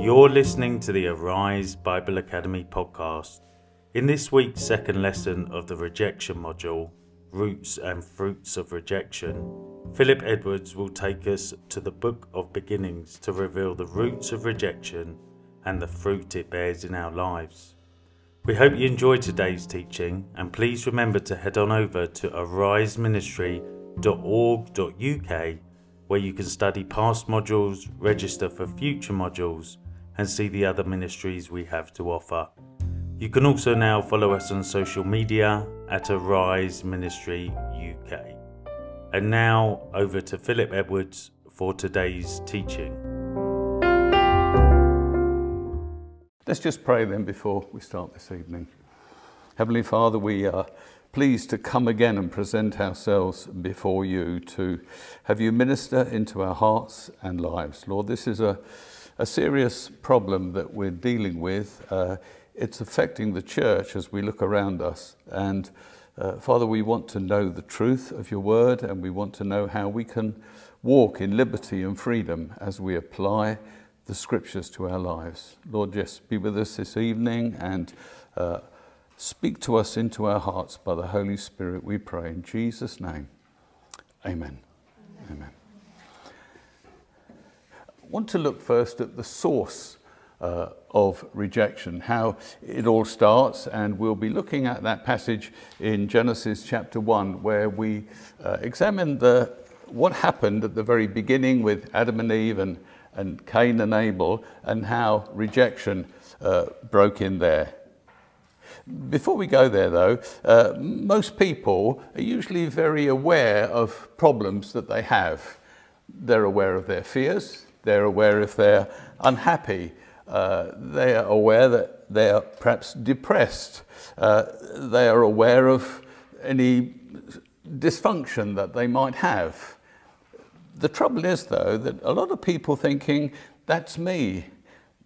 You're listening to the Arise Bible Academy podcast. In this week's second lesson of the rejection module, Roots and Fruits of Rejection, Philip Edwards will take us to the Book of Beginnings to reveal the roots of rejection and the fruit it bears in our lives. We hope you enjoyed today's teaching and please remember to head on over to ariseministry.org.uk where you can study past modules, register for future modules, and see the other ministries we have to offer. You can also now follow us on social media at Arise Ministry UK. And now over to Philip Edwards for today's teaching. Let's just pray then before we start this evening. Heavenly Father, we are pleased to come again and present ourselves before you to have you minister into our hearts and lives. Lord, this is a, a serious problem that we're dealing with. Uh, it's affecting the church as we look around us. And uh, Father, we want to know the truth of your word and we want to know how we can walk in liberty and freedom as we apply the scriptures to our lives. Lord, just be with us this evening and uh, speak to us into our hearts by the Holy Spirit, we pray. In Jesus' name, amen. Amen. amen. Want to look first at the source uh, of rejection, how it all starts, and we'll be looking at that passage in Genesis chapter 1, where we uh, examine the, what happened at the very beginning with Adam and Eve and, and Cain and Abel, and how rejection uh, broke in there. Before we go there, though, uh, most people are usually very aware of problems that they have. They're aware of their fears, they're aware if they're unhappy, uh, they are aware that they are perhaps depressed, uh, they are aware of any dysfunction that they might have. The trouble is, though, that a lot of people thinking, that's me,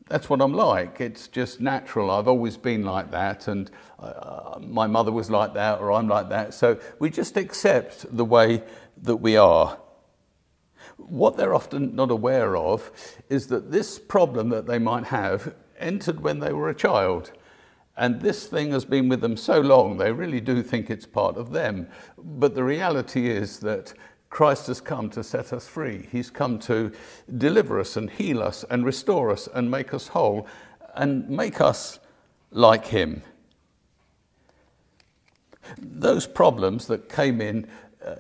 that's what I'm like. It's just natural. I've always been like that, and uh, my mother was like that, or I'm like that. So we just accept the way that we are. What they're often not aware of is that this problem that they might have entered when they were a child. And this thing has been with them so long, they really do think it's part of them. But the reality is that Christ has come to set us free. He's come to deliver us and heal us and restore us and make us whole and make us like Him. Those problems that came in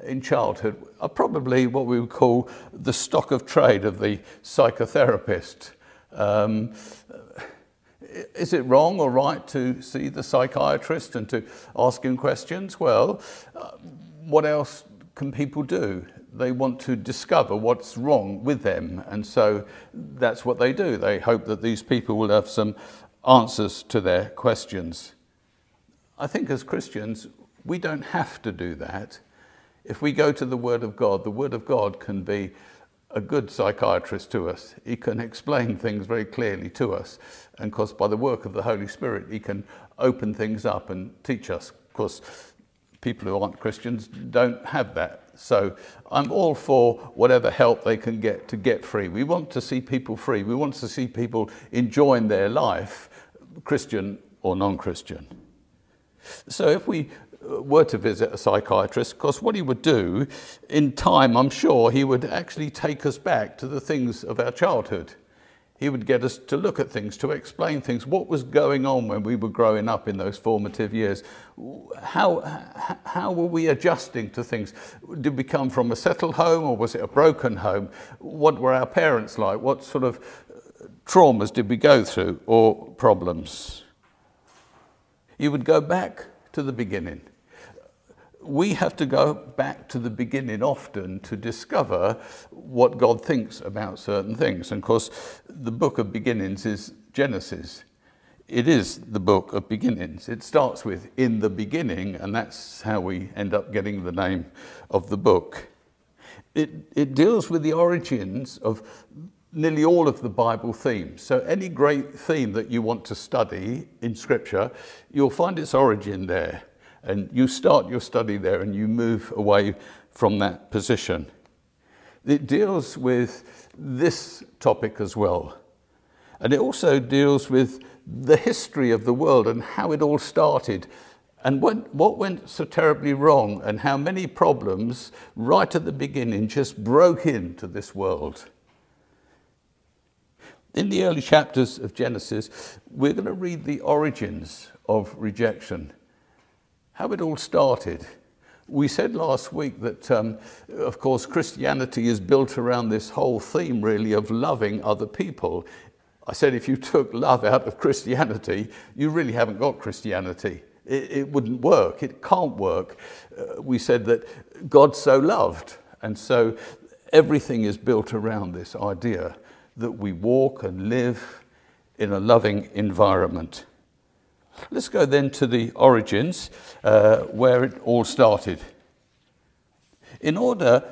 in childhood are probably what we would call the stock of trade of the psychotherapist. Um, is it wrong or right to see the psychiatrist and to ask him questions? Well, uh, what else can people do? They want to discover what's wrong with them, and so that's what they do. They hope that these people will have some answers to their questions. I think as Christians, we don't have to do that. If we go to the Word of God, the Word of God can be a good psychiatrist to us. He can explain things very clearly to us. And of course, by the work of the Holy Spirit, he can open things up and teach us. Of course, people who aren't Christians don't have that. So I'm all for whatever help they can get to get free. We want to see people free. We want to see people enjoying their life, Christian or non Christian. So if we were to visit a psychiatrist, because what he would do in time, I'm sure, he would actually take us back to the things of our childhood. He would get us to look at things, to explain things, what was going on when we were growing up in those formative years. How, how were we adjusting to things? Did we come from a settled home or was it a broken home? What were our parents like? What sort of traumas did we go through or problems? You would go back to the beginning we have to go back to the beginning often to discover what God thinks about certain things. And of course, the book of beginnings is Genesis. It is the book of beginnings. It starts with in the beginning, and that's how we end up getting the name of the book. It, it deals with the origins of nearly all of the Bible themes. So, any great theme that you want to study in Scripture, you'll find its origin there. And you start your study there and you move away from that position. It deals with this topic as well. And it also deals with the history of the world and how it all started and what, what went so terribly wrong and how many problems right at the beginning just broke into this world. In the early chapters of Genesis, we're going to read the origins of rejection, how it all started. We said last week that, um, of course, Christianity is built around this whole theme, really, of loving other people. I said if you took love out of Christianity, you really haven't got Christianity. It, it wouldn't work. It can't work. Uh, we said that God so loved. And so everything is built around this idea that we walk and live in a loving environment. Let's go then to the origins, uh, where it all started. In order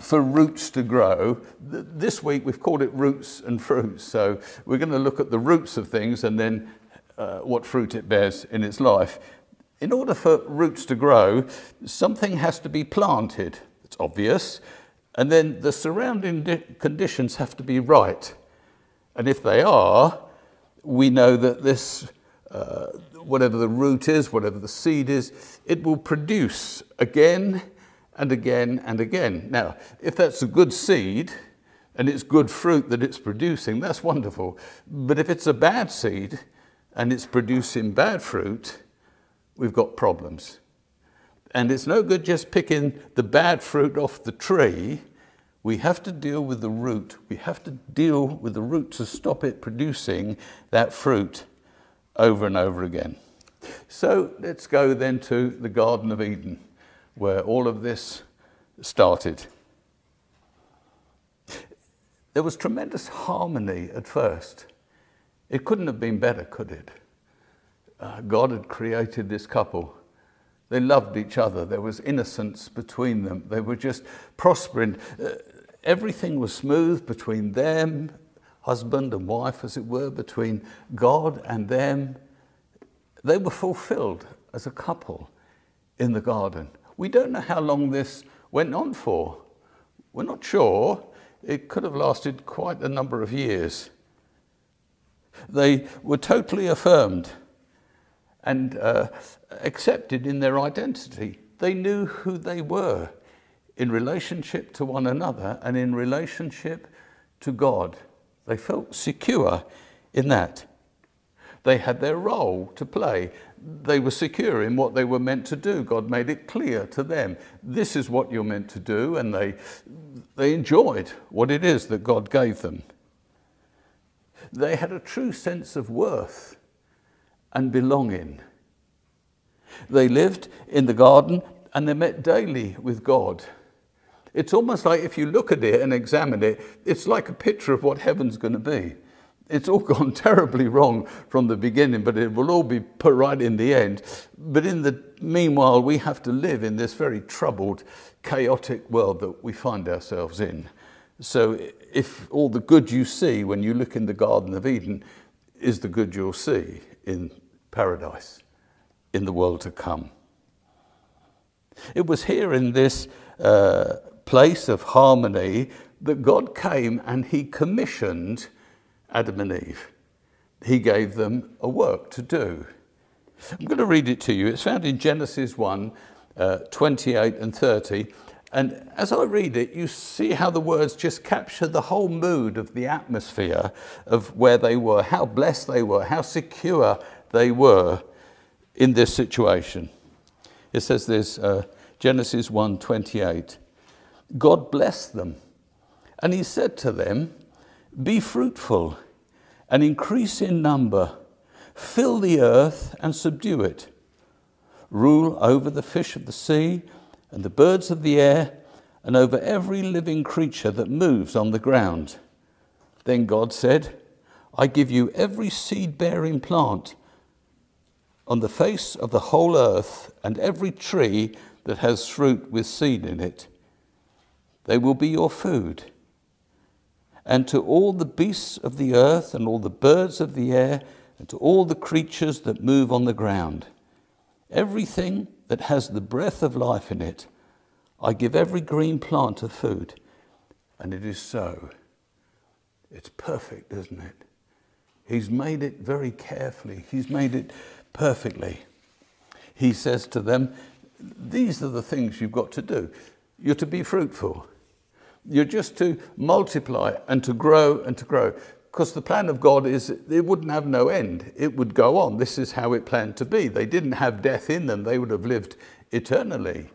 for roots to grow, th this week we've called it roots and fruits. So we're going to look at the roots of things and then uh, what fruit it bears in its life. In order for roots to grow, something has to be planted. It's obvious. And then the surrounding conditions have to be right. And if they are, we know that this, uh, whatever the root is, whatever the seed is, it will produce again and again and again. Now, if that's a good seed and it's good fruit that it's producing, that's wonderful. But if it's a bad seed and it's producing bad fruit, we've got problems. And it's no good just picking the bad fruit off the tree we have to deal with the root. We have to deal with the root to stop it producing that fruit over and over again. So let's go then to the Garden of Eden, where all of this started. There was tremendous harmony at first. It couldn't have been better, could it? Uh, God had created this couple. They loved each other. There was innocence between them. They were just prospering. Uh, everything was smooth between them, husband and wife, as it were, between God and them. They were fulfilled as a couple in the garden. We don't know how long this went on for. We're not sure. It could have lasted quite a number of years. They were totally affirmed and uh, accepted in their identity. They knew who they were in relationship to one another and in relationship to God. They felt secure in that. They had their role to play. They were secure in what they were meant to do. God made it clear to them this is what you're meant to do, and they, they enjoyed what it is that God gave them. They had a true sense of worth and belonging. They lived in the garden and they met daily with God. It's almost like if you look at it and examine it, it's like a picture of what heaven's going to be. It's all gone terribly wrong from the beginning, but it will all be put right in the end. But in the meanwhile, we have to live in this very troubled, chaotic world that we find ourselves in. So if all the good you see when you look in the Garden of Eden is the good you'll see in paradise, in the world to come. It was here in this uh, place of harmony that God came and he commissioned Adam and Eve. He gave them a work to do. I'm going to read it to you. It's found in Genesis 1 uh, 28 and 30. And as I read it, you see how the words just capture the whole mood of the atmosphere of where they were, how blessed they were, how secure they were in this situation. It says this, uh, Genesis 1 28. God blessed them. And he said to them, Be fruitful and increase in number, fill the earth and subdue it. Rule over the fish of the sea and the birds of the air and over every living creature that moves on the ground. Then God said, I give you every seed bearing plant on the face of the whole earth and every tree that has fruit with seed in it. They will be your food. And to all the beasts of the earth, and all the birds of the air, and to all the creatures that move on the ground, everything that has the breath of life in it, I give every green plant of food. And it is so. It's perfect, isn't it? He's made it very carefully, He's made it perfectly. He says to them, These are the things you've got to do. You're to be fruitful. You're just to multiply and to grow and to grow. Because the plan of God is it wouldn't have no end. It would go on. This is how it planned to be. They didn't have death in them, they would have lived eternally.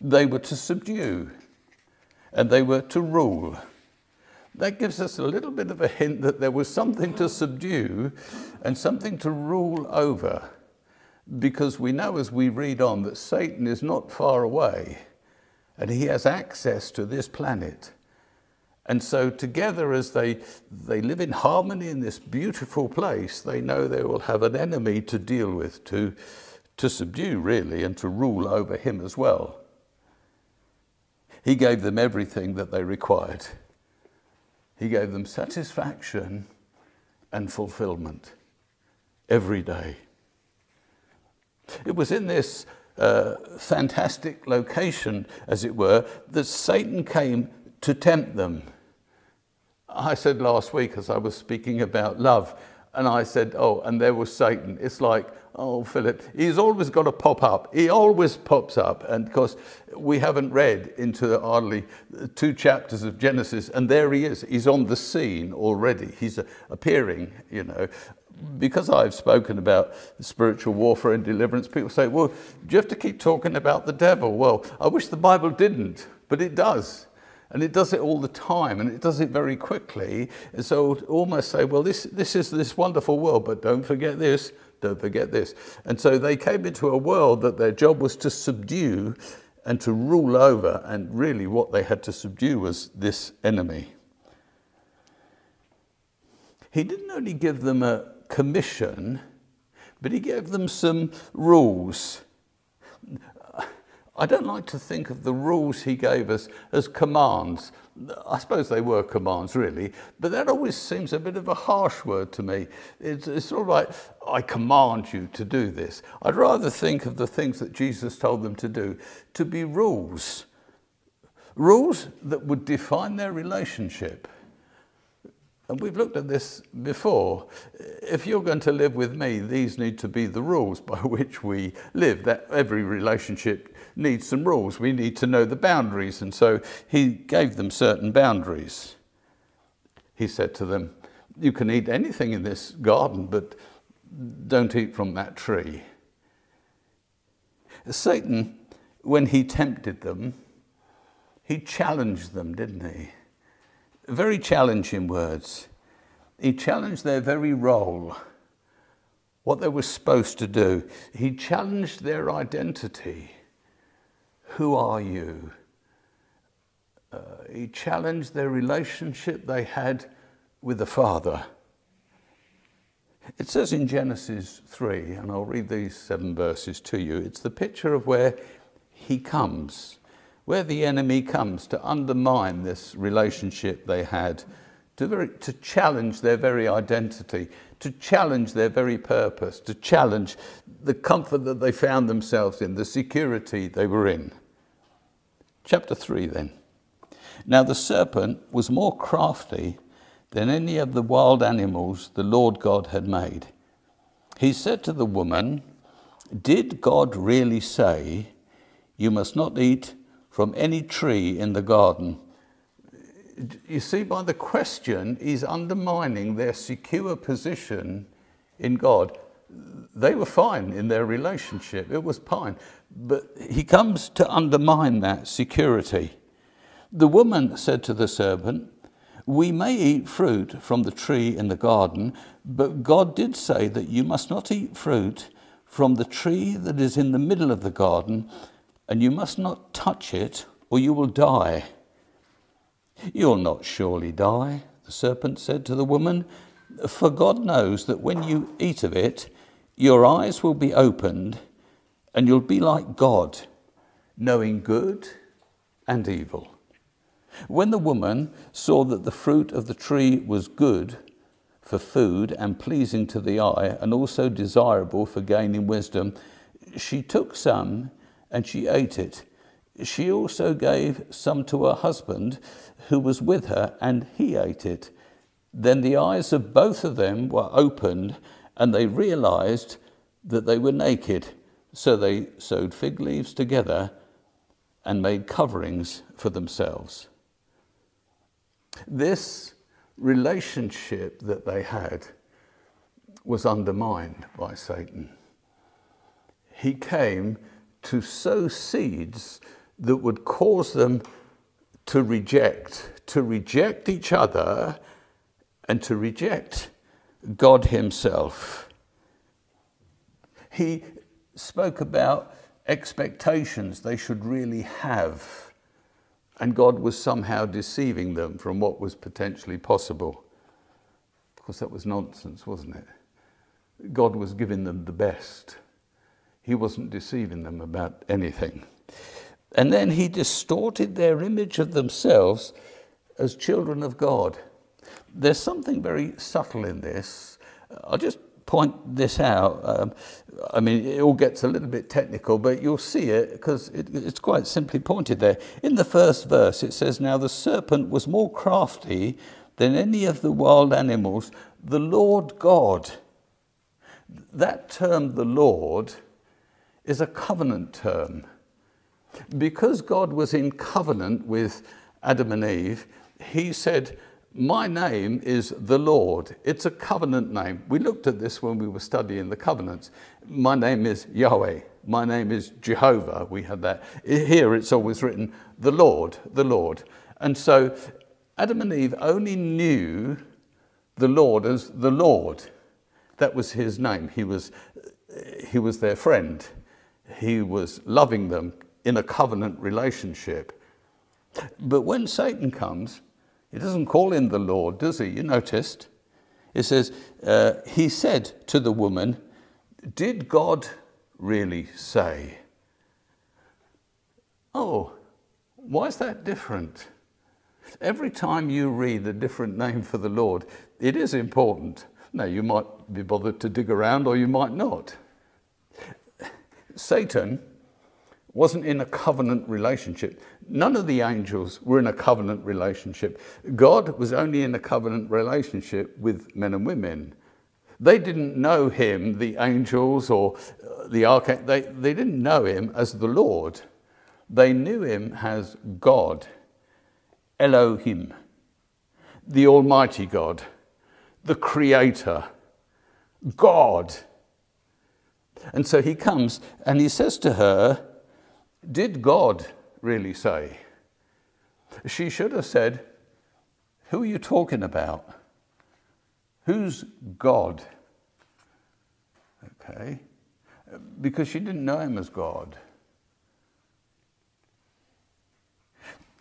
They were to subdue and they were to rule. That gives us a little bit of a hint that there was something to subdue and something to rule over. Because we know as we read on that Satan is not far away and he has access to this planet. And so, together, as they, they live in harmony in this beautiful place, they know they will have an enemy to deal with, to, to subdue, really, and to rule over him as well. He gave them everything that they required, He gave them satisfaction and fulfillment every day. It was in this uh, fantastic location, as it were, that Satan came to tempt them. I said last week, as I was speaking about love, and I said, Oh, and there was Satan. It's like, Oh, Philip, he's always got to pop up. He always pops up. And of course, we haven't read into hardly two chapters of Genesis, and there he is. He's on the scene already. He's appearing, you know. Because I've spoken about spiritual warfare and deliverance, people say, Well, do you have to keep talking about the devil? Well, I wish the Bible didn't, but it does. And it does it all the time, and it does it very quickly. And so almost say, well, this, this is this wonderful world, but don't forget this, don't forget this. And so they came into a world that their job was to subdue and to rule over, and really what they had to subdue was this enemy. He didn't only give them a commission, but he gave them some rules. I don't like to think of the rules he gave us as commands. I suppose they were commands, really, but that always seems a bit of a harsh word to me. It's, it's sort of like, I command you to do this. I'd rather think of the things that Jesus told them to do to be rules. Rules that would define their relationship. And we've looked at this before. If you're going to live with me, these need to be the rules by which we live. That every relationship needs some rules. We need to know the boundaries. And so he gave them certain boundaries. He said to them, You can eat anything in this garden, but don't eat from that tree. Satan, when he tempted them, he challenged them, didn't he? Very challenging words. He challenged their very role, what they were supposed to do. He challenged their identity. Who are you? Uh, he challenged their relationship they had with the Father. It says in Genesis 3, and I'll read these seven verses to you, it's the picture of where he comes where the enemy comes to undermine this relationship they had, to, very, to challenge their very identity, to challenge their very purpose, to challenge the comfort that they found themselves in, the security they were in. Chapter 3 then. Now the serpent was more crafty than any of the wild animals the Lord God had made. He said to the woman, Did God really say, You must not eat from any tree in the garden. You see, by the question, he's undermining their secure position in God. They were fine in their relationship, it was fine. But he comes to undermine that security. The woman said to the serpent, We may eat fruit from the tree in the garden, but God did say that you must not eat fruit from the tree that is in the middle of the garden and you must not touch it, or you will die. You'll not surely die, the serpent said to the woman, for God knows that when you eat of it, your eyes will be opened, and you'll be like God, knowing good and evil. When the woman saw that the fruit of the tree was good for food and pleasing to the eye, and also desirable for gaining wisdom, she took some and she ate it. She also gave some to her husband who was with her, and he ate it. Then the eyes of both of them were opened, and they realized that they were naked. So they sewed fig leaves together and made coverings for themselves. This relationship that they had was undermined by Satan. He came to sow seeds that would cause them to reject, to reject each other and to reject God Himself. He spoke about expectations they should really have, and God was somehow deceiving them from what was potentially possible. Of course, that was nonsense, wasn't it? God was giving them the best. He wasn't deceiving them about anything. And then he distorted their image of themselves as children of God. There's something very subtle in this. I'll just point this out. Um, I mean, it all gets a little bit technical, but you'll see it because it, it's quite simply pointed there. In the first verse, it says, Now the serpent was more crafty than any of the wild animals, the Lord God. That term, the Lord, is a covenant term. Because God was in covenant with Adam and Eve, he said, My name is the Lord. It's a covenant name. We looked at this when we were studying the covenants. My name is Yahweh. My name is Jehovah. We had that. Here it's always written, the Lord, the Lord. And so Adam and Eve only knew the Lord as the Lord. That was his name. He was, he was their friend. He was loving them, in a covenant relationship. But when Satan comes, he doesn't call in the Lord, does he? You noticed? It says, uh, He said to the woman, Did God really say? Oh, why is that different? Every time you read a different name for the Lord, it is important. Now, you might be bothered to dig around or you might not. Satan wasn't in a covenant relationship. None of the angels were in a covenant relationship. God was only in a covenant relationship with men and women. They didn't know him, the angels or uh, the archangel, they, they didn't know him as the Lord. They knew him as God, Elohim, the Almighty God, the Creator, God. And so he comes and he says to her, did God really say? She should have said, Who are you talking about? Who's God? Okay. Because she didn't know him as God.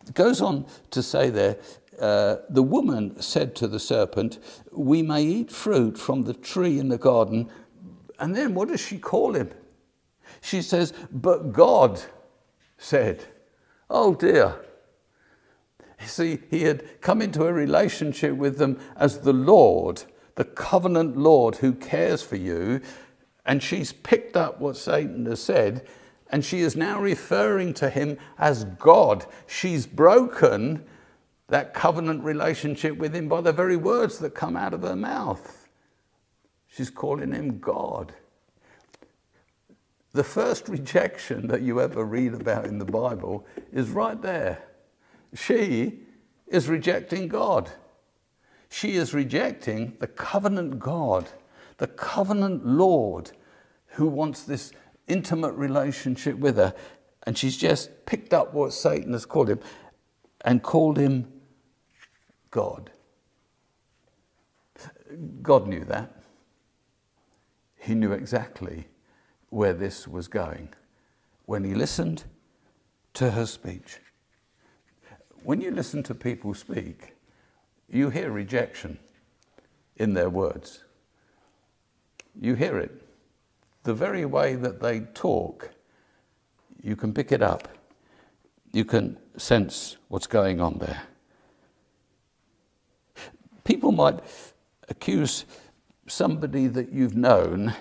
It goes on to say there, uh, the woman said to the serpent, We may eat fruit from the tree in the garden. And then what does she call him? She says, But God said, Oh dear. See, he had come into a relationship with them as the Lord, the covenant Lord who cares for you, and she's picked up what Satan has said, and she is now referring to him as God. She's broken that covenant relationship with him by the very words that come out of her mouth. She's calling him God. The first rejection that you ever read about in the Bible is right there. She is rejecting God. She is rejecting the covenant God, the covenant Lord who wants this intimate relationship with her. And she's just picked up what Satan has called him and called him God. God knew that. He knew exactly where this was going when he listened to her speech. When you listen to people speak, you hear rejection in their words. You hear it. The very way that they talk, you can pick it up. You can sense what's going on there. People might accuse somebody that you've known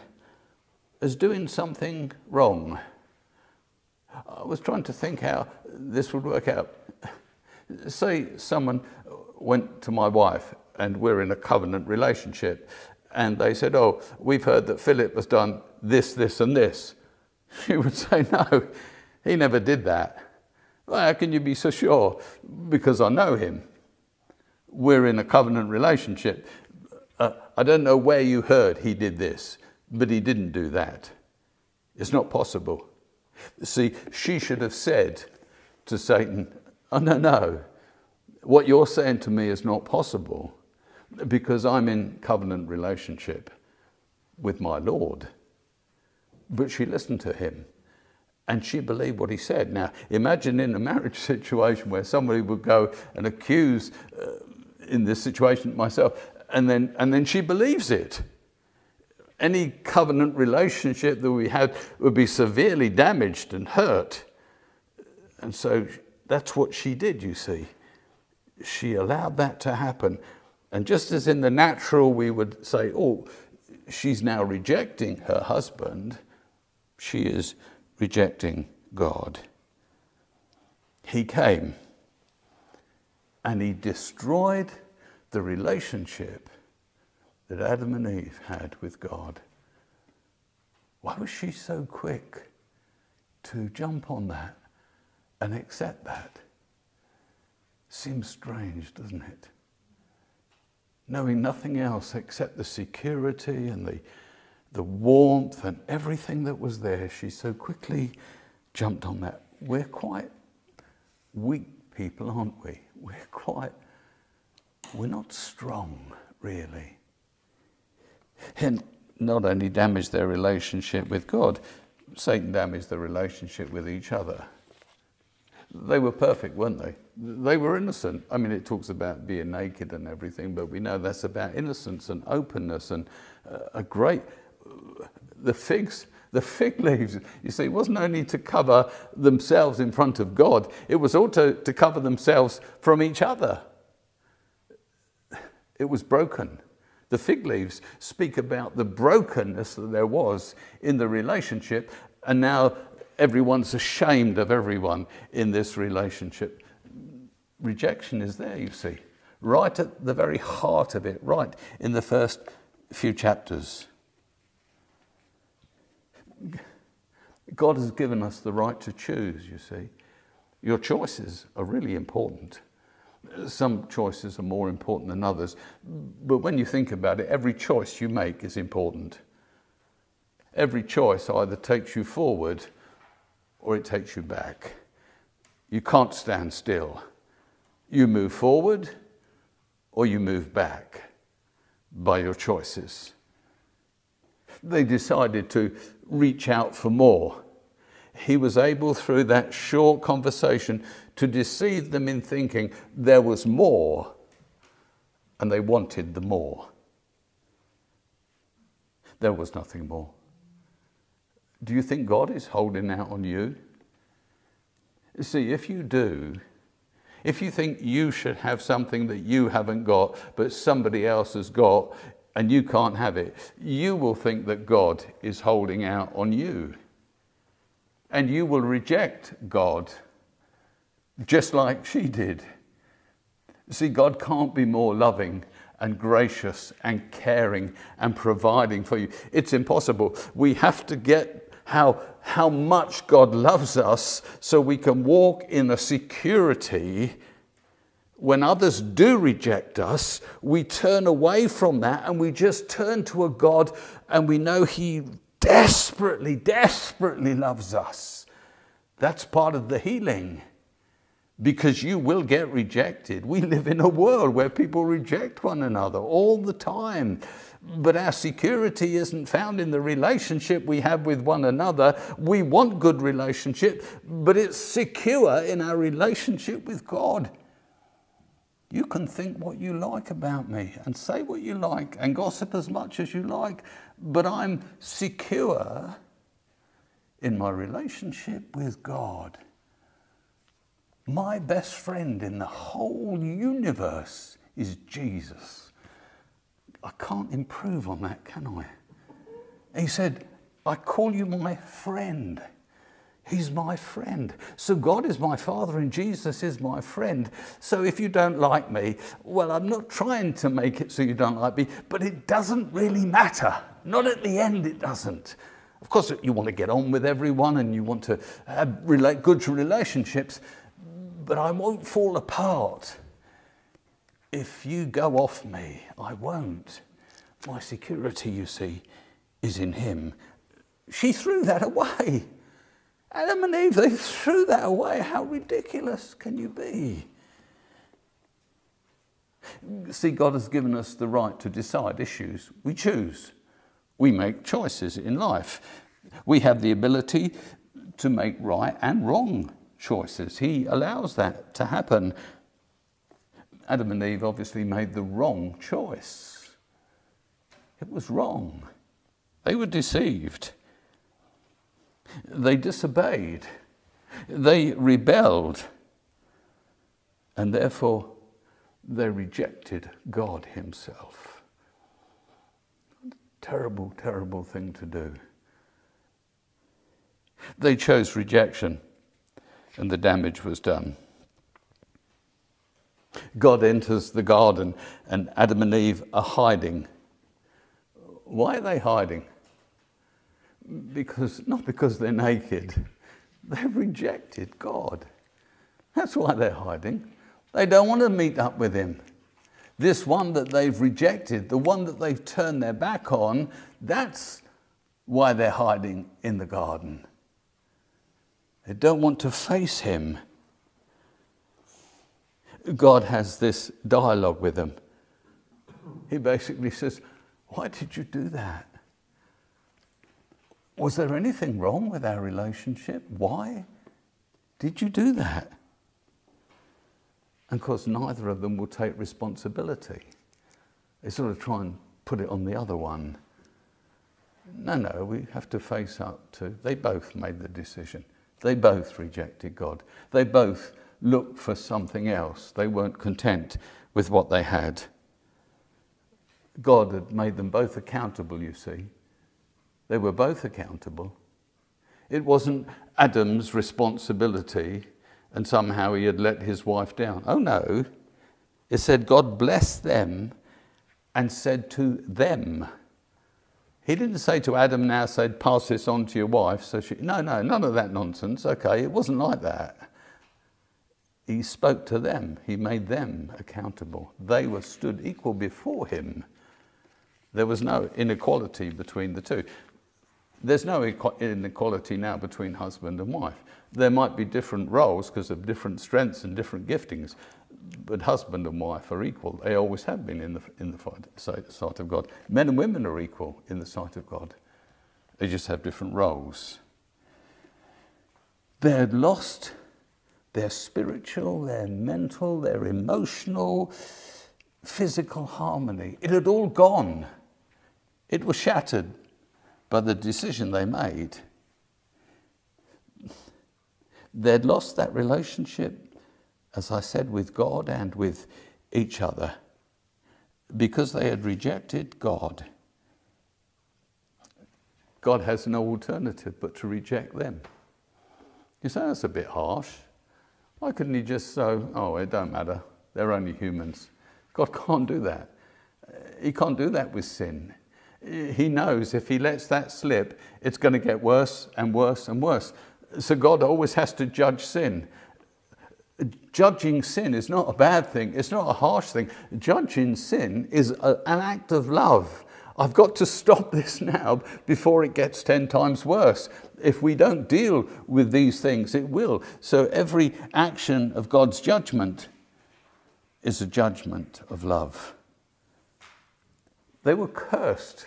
as doing something wrong. I was trying to think how this would work out. Say someone went to my wife, and we're in a covenant relationship, and they said, Oh, we've heard that Philip has done this, this, and this. She would say, No, he never did that. Well, how can you be so sure? Because I know him. We're in a covenant relationship. Uh, I don't know where you heard he did this, but he didn't do that. It's not possible. See, she should have said to Satan, Oh, no, no. What you're saying to me is not possible because I'm in covenant relationship with my Lord. But she listened to him and she believed what he said. Now, imagine in a marriage situation where somebody would go and accuse, uh, in this situation, myself, and then, and then she believes it. Any covenant relationship that we had would be severely damaged and hurt. And so that's what she did, you see. She allowed that to happen. And just as in the natural we would say, oh, she's now rejecting her husband, she is rejecting God. He came and he destroyed the relationship that Adam and Eve had with God. Why was she so quick to jump on that and accept that? Seems strange, doesn't it? Knowing nothing else except the security and the the warmth and everything that was there, she so quickly jumped on that. We're quite weak people, aren't we? We're quite, we're not strong, really. And not only damaged their relationship with God, Satan damaged the relationship with each other. They were perfect, weren't they? They were innocent. I mean, it talks about being naked and everything, but we know that's about innocence and openness and uh, a great the figs, the fig leaves, you see, it wasn't only to cover themselves in front of God, it was also to cover themselves from each other. It was broken. The fig leaves speak about the brokenness that there was in the relationship, and now everyone's ashamed of everyone in this relationship. Rejection is there, you see, right at the very heart of it, right in the first few chapters. God has given us the right to choose, you see. Your choices are really important. Some choices are more important than others, but when you think about it, every choice you make is important. Every choice either takes you forward or it takes you back. You can't stand still. You move forward or you move back by your choices. They decided to reach out for more. He was able, through that short conversation, to deceive them in thinking there was more, and they wanted the more. There was nothing more. Do you think God is holding out on you? See, if you do, if you think you should have something that you haven't got, but somebody else has got, and you can't have it, you will think that God is holding out on you. And you will reject God just like she did. See, God can't be more loving and gracious and caring and providing for you. It's impossible. We have to get how, how much God loves us so we can walk in a security when others do reject us, we turn away from that and we just turn to a God and we know He desperately, desperately loves us. That's part of the healing because you will get rejected. We live in a world where people reject one another all the time. But our security isn't found in the relationship we have with one another. We want good relationship, but it's secure in our relationship with God. You can think what you like about me and say what you like and gossip as much as you like, but I'm secure in my relationship with God. My best friend in the whole universe is Jesus. I can't improve on that, can I? he said, I call you my friend. He's my friend. So God is my father and Jesus is my friend. So if you don't like me, well, I'm not trying to make it so you don't like me, but it doesn't really matter. Not at the end, it doesn't. Of course, you want to get on with everyone and you want to have good relationships, but I won't fall apart. If you go off me, I won't. My security, you see, is in Him. She threw that away. Adam and Eve, they threw that away. How ridiculous can you be? See, God has given us the right to decide issues. We choose. We make choices in life. We have the ability to make right and wrong choices. He allows that to happen. Adam and Eve obviously made the wrong choice. It was wrong. They were deceived. They disobeyed. They rebelled. And therefore, they rejected God Himself. Terrible, terrible thing to do. They chose rejection, and the damage was done. God enters the garden, and Adam and Eve are hiding. Why are they hiding? Because, not because they're naked, they've rejected God. That's why they're hiding. They don't want to meet up with Him. This one that they've rejected, the one that they've turned their back on, that's why they're hiding in the garden. They don't want to face Him. God has this dialogue with them. He basically says, Why did you do that? Was there anything wrong with our relationship? Why did you do that? And of course, neither of them will take responsibility. They sort of try and put it on the other one. No, no, we have to face up to. They both made the decision. They both rejected God. They both looked for something else. They weren't content with what they had. God had made them both accountable, you see. They were both accountable. It wasn't Adam's responsibility and somehow he had let his wife down. Oh no. It said God blessed them and said to them, he didn't say to Adam now, said, pass this on to your wife. So she, no, no, none of that nonsense. Okay, it wasn't like that. He spoke to them. He made them accountable. They were stood equal before him. There was no inequality between the two. There's no inequality now between husband and wife. There might be different roles because of different strengths and different giftings, but husband and wife are equal. They always have been in the, in the sight of God. Men and women are equal in the sight of God. They just have different roles. They had lost their spiritual, their mental, their emotional, physical harmony. It had all gone. It was shattered by the decision they made. They'd lost that relationship as I said, with God and with each other because they had rejected God. God has no alternative but to reject them. You say that's a bit harsh. Why couldn't he just say, oh, it don't matter, they're only humans? God can't do that. He can't do that with sin. He knows if he lets that slip, it's going to get worse and worse and worse. So God always has to judge sin judging sin is not a bad thing, it's not a harsh thing. Judging sin is a, an act of love. I've got to stop this now before it gets 10 times worse. If we don't deal with these things, it will. So every action of God's judgment is a judgment of love. They were cursed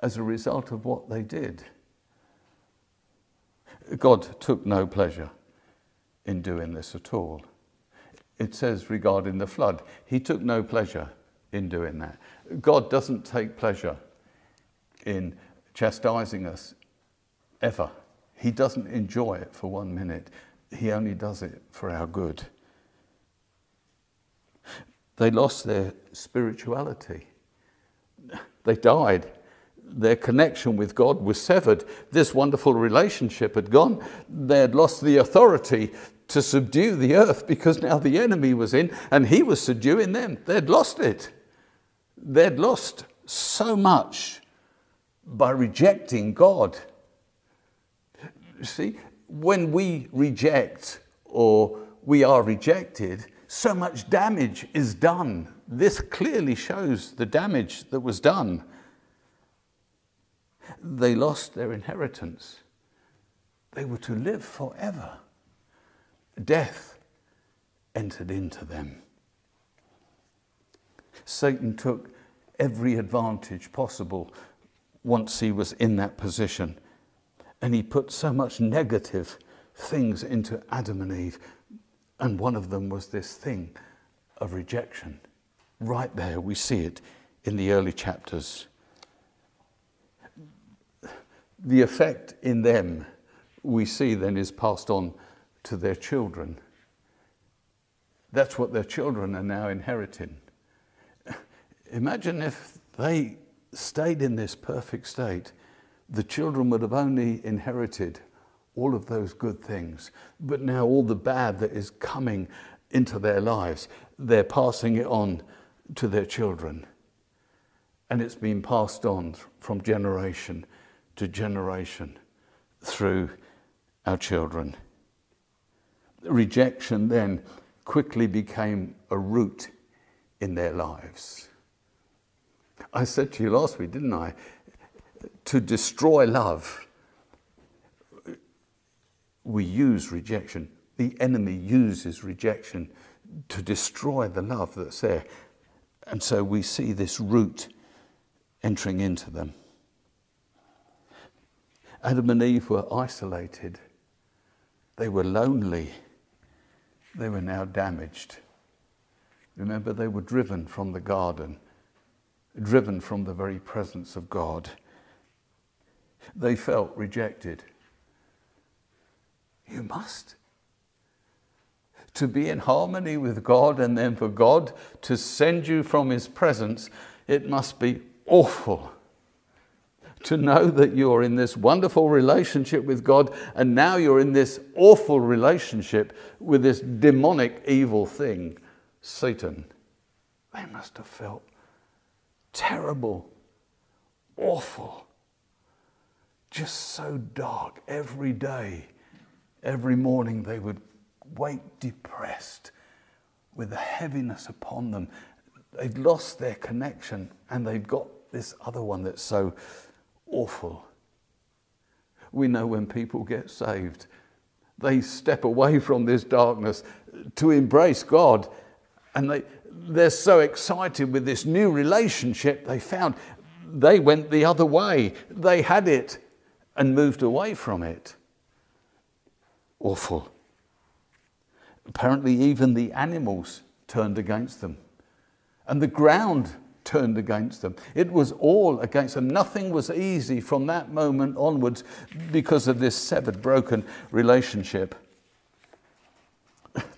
as a result of what they did. God took no pleasure in doing this at all. It says regarding the flood, he took no pleasure in doing that. God doesn't take pleasure in chastising us ever. He doesn't enjoy it for one minute. He only does it for our good. They lost their spirituality. They died. their connection with God was severed. This wonderful relationship had gone. They had lost the authority to subdue the earth because now the enemy was in and he was subduing them. They'd lost it. They'd lost so much by rejecting God. See, when we reject or we are rejected, so much damage is done. This clearly shows the damage that was done. They lost their inheritance. They were to live forever. Death entered into them. Satan took every advantage possible once he was in that position. And he put so much negative things into Adam and Eve. And one of them was this thing of rejection. Right there, we see it in the early chapters. The effect in them we see then is passed on to their children. That's what their children are now inheriting. Imagine if they stayed in this perfect state, the children would have only inherited all of those good things. But now, all the bad that is coming into their lives, they're passing it on to their children. And it's been passed on from generation to generation through our children. Rejection then quickly became a root in their lives. I said to you last week, didn't I? To destroy love, we use rejection. The enemy uses rejection to destroy the love that's there. And so we see this root entering into them. Adam and Eve were isolated, they were lonely, they were now damaged. Remember, they were driven from the garden driven from the very presence of God. They felt rejected. You must. To be in harmony with God and then for God to send you from His presence, it must be awful. To know that you're in this wonderful relationship with God and now you're in this awful relationship with this demonic evil thing, Satan. They must have felt terrible, awful, just so dark every day. Every morning they would wake depressed with a heaviness upon them. They've lost their connection and they've got this other one that's so awful. We know when people get saved, they step away from this darkness to embrace God and they, they're so excited with this new relationship they found. They went the other way. They had it and moved away from it. Awful. Apparently, even the animals turned against them, and the ground turned against them. It was all against them. Nothing was easy from that moment onwards because of this severed, broken relationship.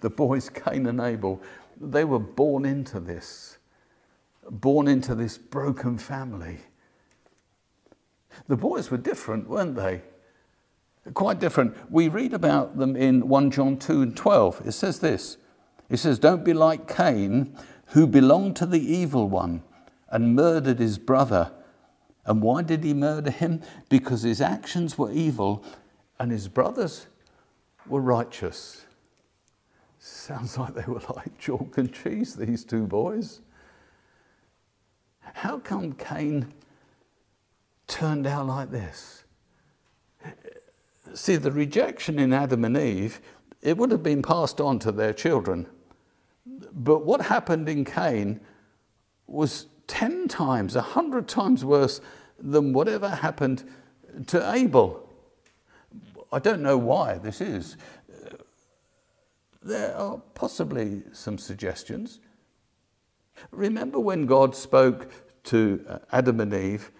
The boys, Cain and Abel, they were born into this, born into this broken family. The boys were different, weren't they? Quite different. We read about them in 1 John 2 and 12. It says this It says, Don't be like Cain, who belonged to the evil one and murdered his brother. And why did he murder him? Because his actions were evil and his brothers were righteous. Sounds like they were like chalk and cheese, these two boys. How come Cain turned out like this? See, the rejection in Adam and Eve, it would have been passed on to their children. But what happened in Cain was 10 times, 100 times worse than whatever happened to Abel. I don't know why this is there are possibly some suggestions. Remember when God spoke to uh, Adam and Eve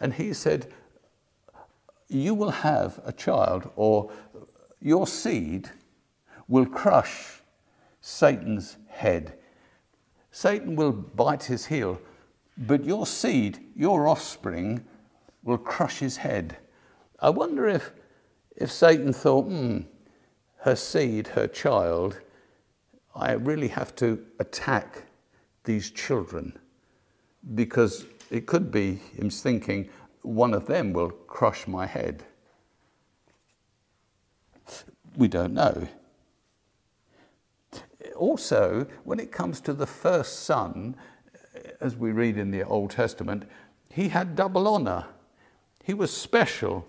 and he said, You will have a child, or your seed will crush Satan's head. Satan will bite his heel, but your seed, your offspring, will crush his head. I wonder if, if Satan thought, hmm, her seed, her child, I really have to attack these children because it could be him thinking, one of them will crush my head. We don't know. Also, when it comes to the first son, as we read in the Old Testament, he had double honor. He was special.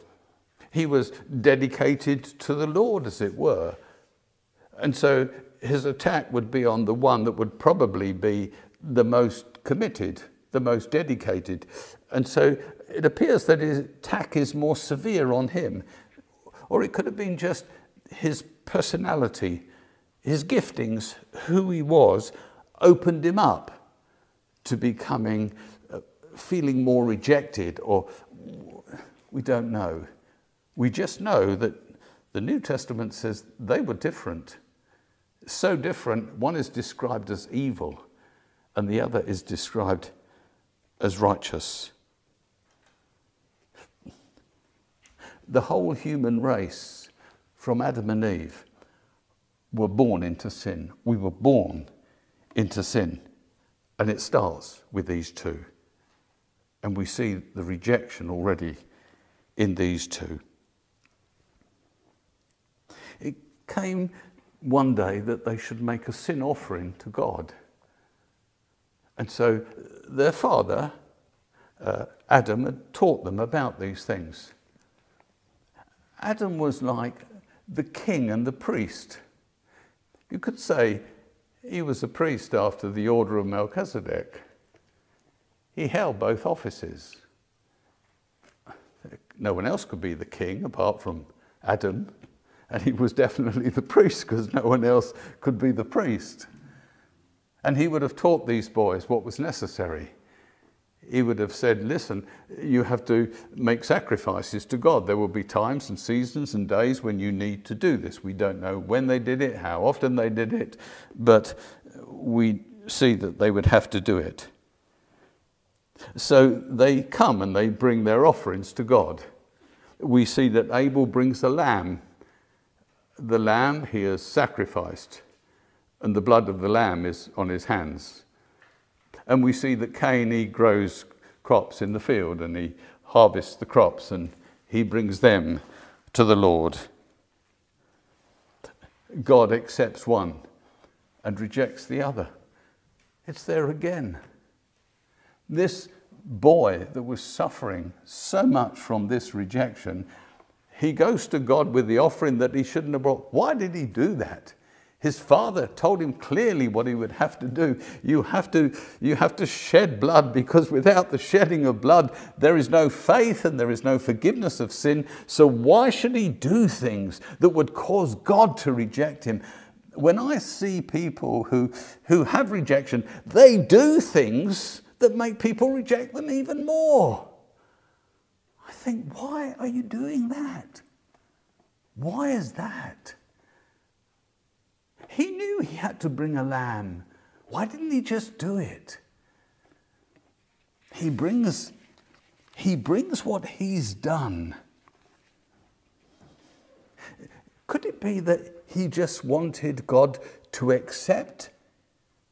He was dedicated to the Lord, as it were. And so his attack would be on the one that would probably be the most committed, the most dedicated. And so it appears that his attack is more severe on him. Or it could have been just his personality, his giftings, who he was, opened him up to becoming, uh, feeling more rejected, or we don't know. We just know that the New Testament says they were different. So different, one is described as evil, and the other is described as righteous. The whole human race, from Adam and Eve, were born into sin. We were born into sin. And it starts with these two. And we see the rejection already in these two. It came one day that they should make a sin offering to God. And so their father, uh, Adam, had taught them about these things. Adam was like the king and the priest. You could say he was a priest after the order of Melchizedek. He held both offices. No one else could be the king apart from Adam, and he was definitely the priest because no one else could be the priest. And he would have taught these boys what was necessary. He would have said, Listen, you have to make sacrifices to God. There will be times and seasons and days when you need to do this. We don't know when they did it, how often they did it, but we see that they would have to do it. So they come and they bring their offerings to God. We see that Abel brings a lamb. The lamb he has sacrificed and the blood of the lamb is on his hands. And we see that Cain, he grows crops in the field and he harvests the crops and he brings them to the Lord. God accepts one and rejects the other. It's there again. This boy that was suffering so much from this rejection, he goes to God with the offering that he shouldn't have brought. Why did he do that? His father told him clearly what he would have to do. You have to, you have to shed blood because without the shedding of blood, there is no faith and there is no forgiveness of sin. So, why should he do things that would cause God to reject him? When I see people who, who have rejection, they do things that make people reject them even more. I think, why are you doing that? Why is that? He knew he had to bring a lamb. Why didn't he just do it? He brings, he brings what he's done. Could it be that he just wanted God to accept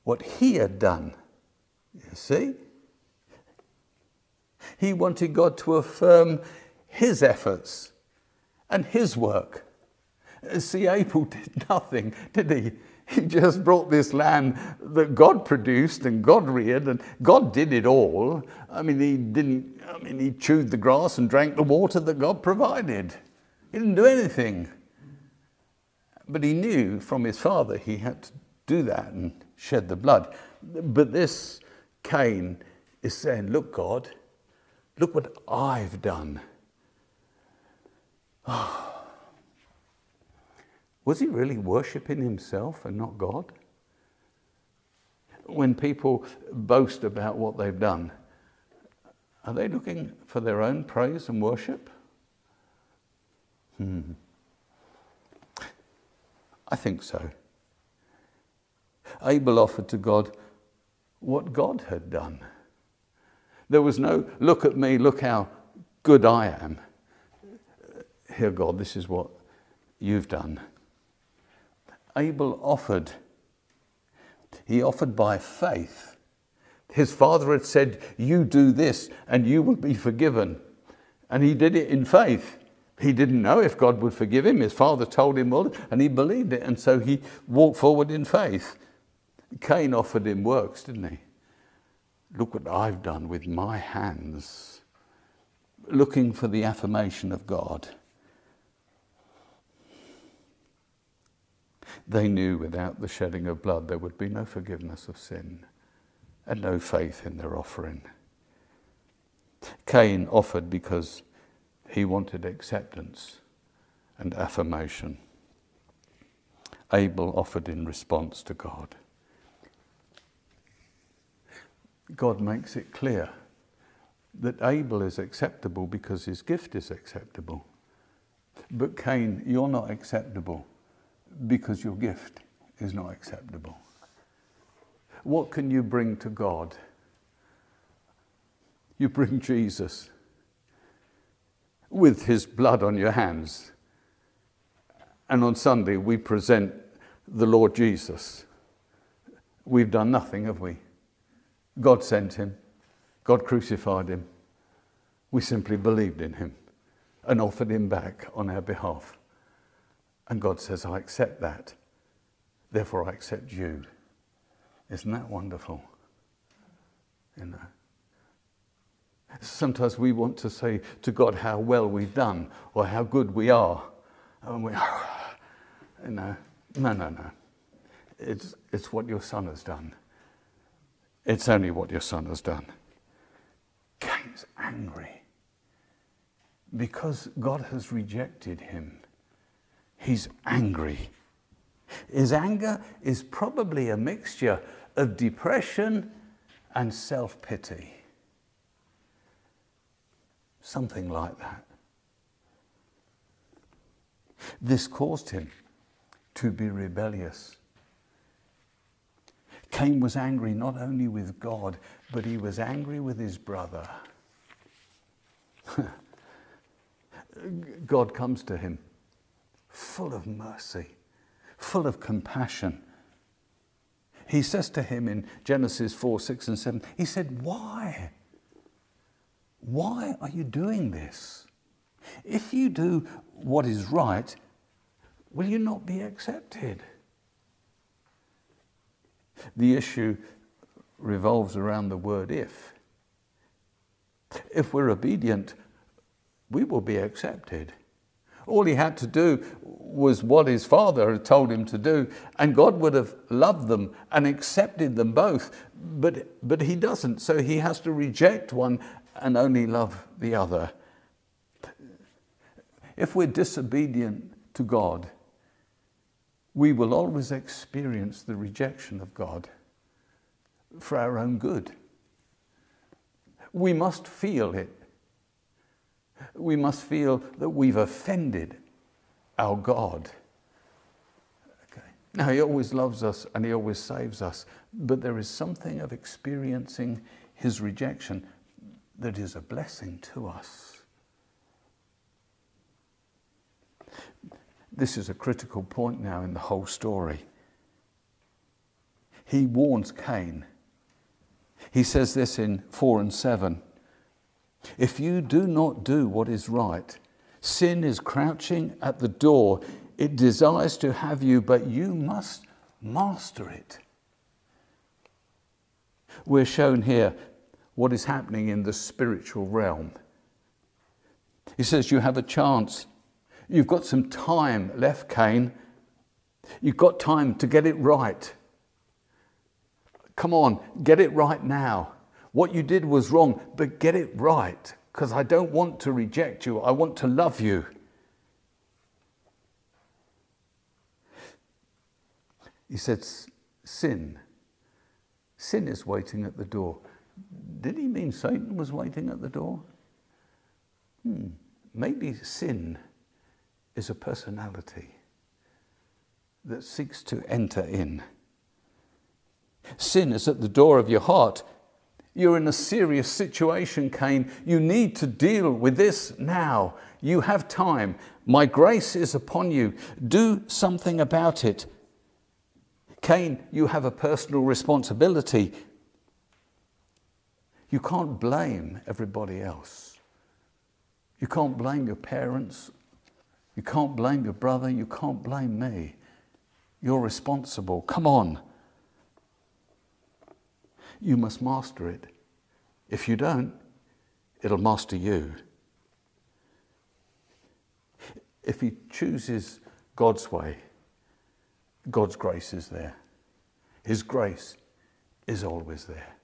what he had done? You see? He wanted God to affirm his efforts and his work. See, Abel did nothing, did he? He just brought this lamb that God produced and God reared, and God did it all. I mean, he didn't, I mean, he chewed the grass and drank the water that God provided. He didn't do anything. But he knew from his father he had to do that and shed the blood. But this Cain is saying, Look, God, look what I've done. Oh, was he really worshipping himself and not God? When people boast about what they've done, are they looking for their own praise and worship? Hmm. I think so. Abel offered to God what God had done. There was no, look at me, look how good I am. Here, God, this is what you've done. Abel offered. He offered by faith. His father had said, You do this and you will be forgiven. And he did it in faith. He didn't know if God would forgive him. His father told him, Well, and he believed it. And so he walked forward in faith. Cain offered him works, didn't he? Look what I've done with my hands, looking for the affirmation of God. They knew without the shedding of blood there would be no forgiveness of sin and no faith in their offering. Cain offered because he wanted acceptance and affirmation. Abel offered in response to God. God makes it clear that Abel is acceptable because his gift is acceptable. But Cain, you're not acceptable because your gift is not acceptable. What can you bring to God? You bring Jesus with his blood on your hands. And on Sunday, we present the Lord Jesus. We've done nothing, have we? God sent him, God crucified him. We simply believed in him and offered him back on our behalf. And God says, I accept that. Therefore, I accept you. Isn't that wonderful? You know. Sometimes we want to say to God how well we've done or how good we are. And we, you know, no, no, no. It's, it's what your son has done. It's only what your son has done. Cain's angry because God has rejected him. He's angry. His anger is probably a mixture of depression and self pity. Something like that. This caused him to be rebellious. Cain was angry not only with God, but he was angry with his brother. God comes to him full of mercy, full of compassion. He says to him in Genesis 4 6 and 7, He said, Why? Why are you doing this? If you do what is right, will you not be accepted? The issue revolves around the word if. If we're obedient, we will be accepted. All he had to do was what his father had told him to do, and God would have loved them and accepted them both. But, but he doesn't, so he has to reject one and only love the other. If we're disobedient to God, we will always experience the rejection of God for our own good. We must feel it we must feel that we've offended our God. Okay. Now, He always loves us and He always saves us, but there is something of experiencing His rejection that is a blessing to us. This is a critical point now in the whole story. He warns Cain. He says this in 4 and 7. If you do not do what is right, sin is crouching at the door. It desires to have you, but you must master it. We're shown here what is happening in the spiritual realm. He says, You have a chance. You've got some time left, Cain. You've got time to get it right. Come on, get it right now. What you did was wrong, but get it right because I don't want to reject you. I want to love you. He said, Sin. Sin is waiting at the door. Did he mean Satan was waiting at the door? Hmm. Maybe sin is a personality that seeks to enter in. Sin is at the door of your heart You're in a serious situation, Cain. You need to deal with this now. You have time. My grace is upon you. Do something about it. Cain, you have a personal responsibility. You can't blame everybody else. You can't blame your parents. You can't blame your brother. You can't blame me. You're responsible. Come on. You must master it. If you don't, it'll master you. If he chooses God's way, God's grace is there. His grace is always there.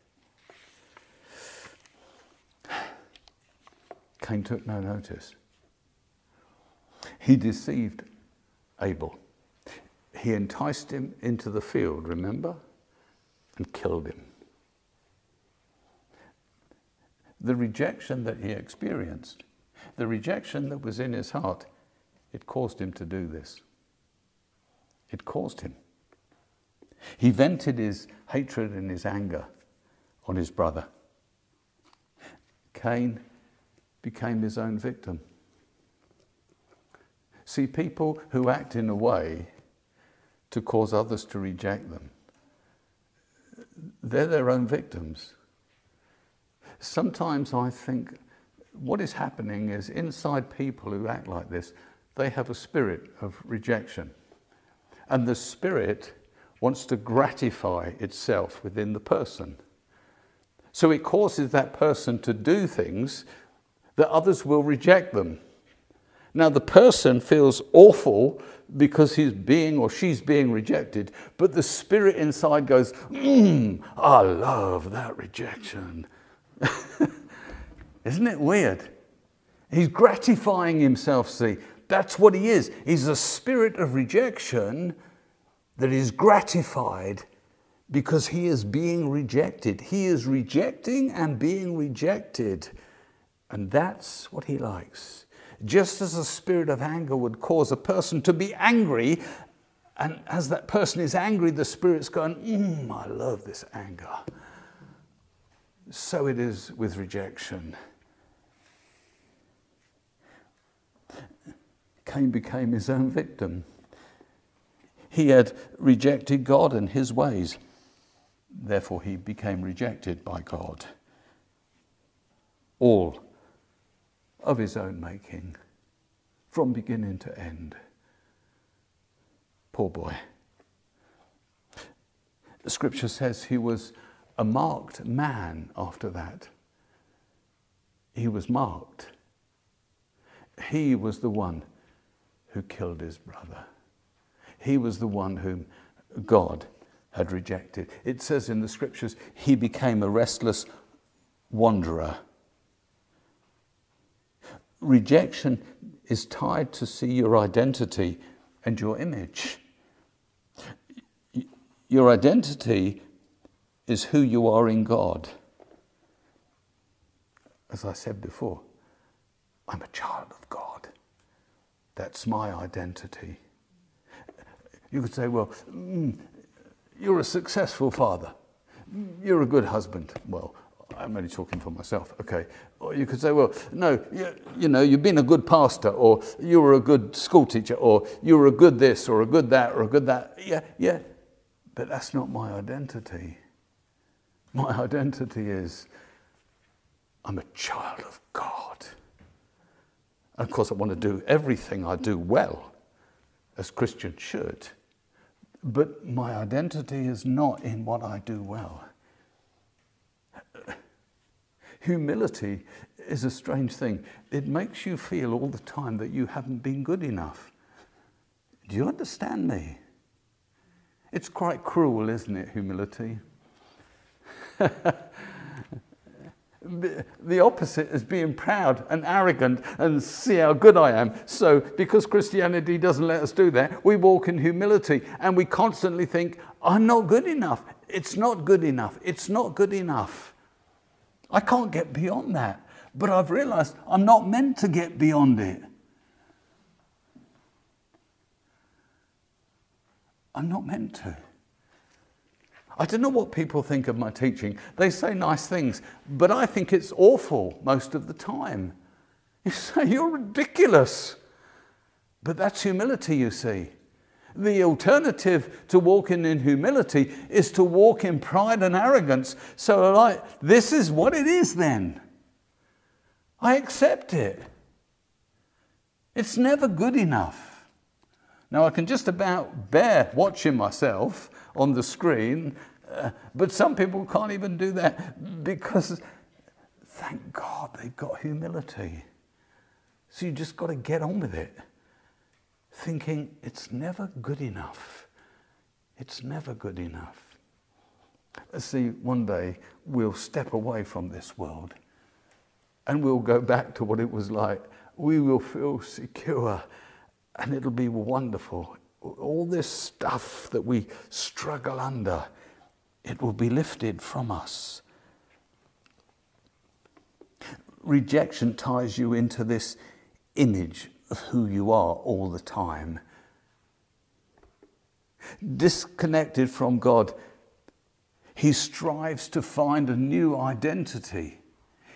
Cain took no notice. He deceived Abel. He enticed him into the field, remember? And killed him. The rejection that he experienced, the rejection that was in his heart, it caused him to do this. It caused him. He vented his hatred and his anger on his brother. Cain became his own victim. See, people who act in a way to cause others to reject them, they're their own victims. Sometimes I think what is happening is inside people who act like this, they have a spirit of rejection. And the spirit wants to gratify itself within the person. So it causes that person to do things that others will reject them. Now, the person feels awful because he's being or she's being rejected, but the spirit inside goes, Mmm, I love that rejection. Isn't it weird? He's gratifying himself, see. That's what he is. He's a spirit of rejection that is gratified because he is being rejected. He is rejecting and being rejected. And that's what he likes. Just as a spirit of anger would cause a person to be angry, and as that person is angry, the spirit's going, mm, I love this anger. So it is with rejection. Cain became his own victim. He had rejected God and his ways. Therefore, he became rejected by God. All of his own making, from beginning to end. Poor boy. The scripture says he was a marked man after that. He was marked. He was the one who killed his brother. He was the one whom God had rejected. It says in the scriptures, he became a restless wanderer rejection is tied to see your identity and your image. Your identity is who you are in God. As I said before, I'm a child of God. That's my identity. You could say, well, mm, you're a successful father. You're a good husband. Well, I'm only talking for myself, okay. Or you could say, well, no, you, you, know, you've been a good pastor, or you were a good school teacher, or you were a good this, or a good that, or a good that. Yeah, yeah. But that's not my identity. My identity is I'm a child of God. And of course, I want to do everything I do well, as Christians should. But my identity is not in what I do well. Humility is a strange thing. It makes you feel all the time that you haven't been good enough. Do you understand me? It's quite cruel, isn't it, humility? the opposite is being proud and arrogant and see how good I am. So, because Christianity doesn't let us do that, we walk in humility and we constantly think, I'm not good enough. It's not good enough. It's not good enough. I can't get beyond that. But I've realized I'm not meant to get beyond it. I'm not meant to. I don't know what people think of my teaching. They say nice things, but I think it's awful most of the time. You say, You're ridiculous. But that's humility, you see. The alternative to walking in humility is to walk in pride and arrogance. So, like, this is what it is then. I accept it. It's never good enough. Now, I can just about bear watching myself on the screen, but some people can't even do that because, thank God, they've got humility. So you just got to get on with it, thinking it's never good enough. It's never good enough. See, one day we'll step away from this world and we'll go back to what it was like. We will feel secure and it'll be wonderful. All this stuff that we struggle under, it will be lifted from us. Rejection ties you into this image of who you are all the time. Disconnected from God, he strives to find a new identity.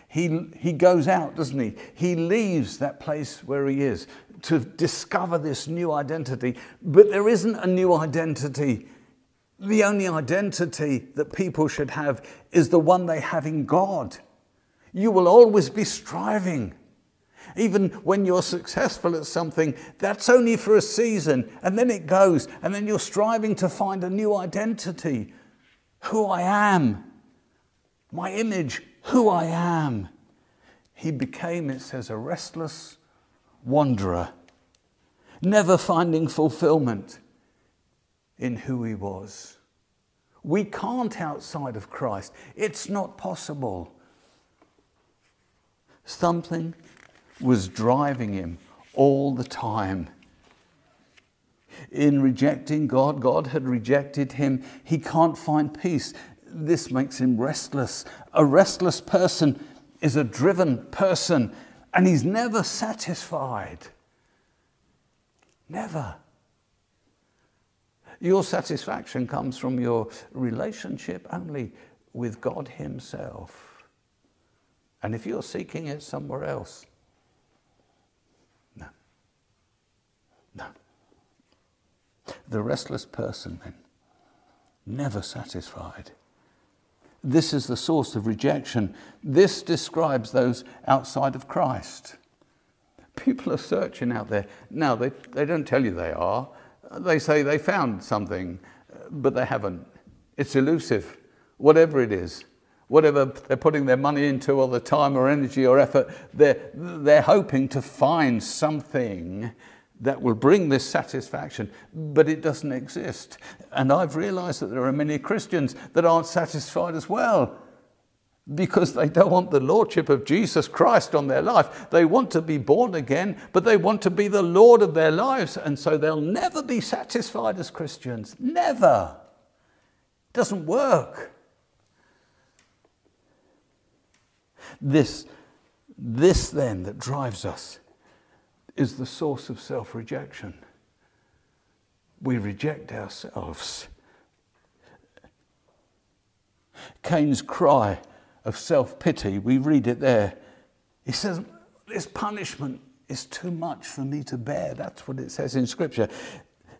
He, he goes out, doesn't he? He leaves that place where he is to discover this new identity. But there isn't a new identity. The only identity that people should have is the one they have in God. You will always be striving even when you're successful at something, that's only for a season and then it goes, and then you're striving to find a new identity. Who I am, my image, who I am. He became, it says, a restless wanderer, never finding fulfillment in who he was. We can't outside of Christ. It's not possible. Something was driving him all the time. In rejecting God, God had rejected him. He can't find peace. This makes him restless. A restless person is a driven person, and he's never satisfied. Never. Your satisfaction comes from your relationship only with God Himself. And if you're seeking it somewhere else, No. No. The restless person, then, never satisfied. This is the source of rejection. This describes those outside of Christ. People are searching out there. Now, they, they don't tell you they are. They say they found something, but they haven't. It's elusive, whatever it is. Whatever they're putting their money into, or the time, or energy, or effort, they're, they're hoping to find something that will bring this satisfaction, but it doesn't exist. And I've realized that there are many Christians that aren't satisfied as well because they don't want the lordship of Jesus Christ on their life. They want to be born again, but they want to be the Lord of their lives, and so they'll never be satisfied as Christians. Never. It doesn't work. This, this then that drives us is the source of self rejection. We reject ourselves. Cain's cry of self pity, we read it there. He says, This punishment is too much for me to bear. That's what it says in Scripture.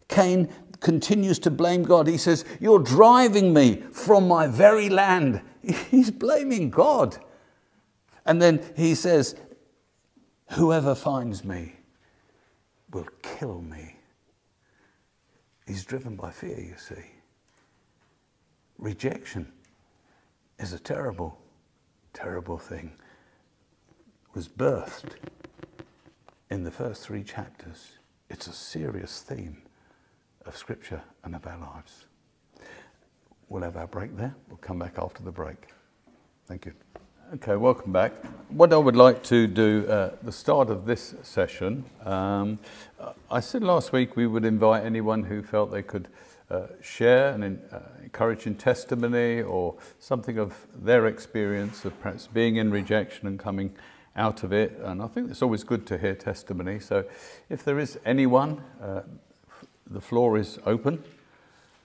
Cain continues to blame God. He says, You're driving me from my very land. He's blaming God. And then he says, Whoever finds me will kill me. He's driven by fear, you see. Rejection is a terrible, terrible thing. Was birthed in the first three chapters. It's a serious theme of Scripture and of our lives. We'll have our break there. We'll come back after the break. Thank you. Okay, welcome back. What I would like to do at uh, the start of this session, um, I said last week we would invite anyone who felt they could uh, share an uh, encouraging testimony or something of their experience of perhaps being in rejection and coming out of it. And I think it's always good to hear testimony. So if there is anyone, uh, the floor is open.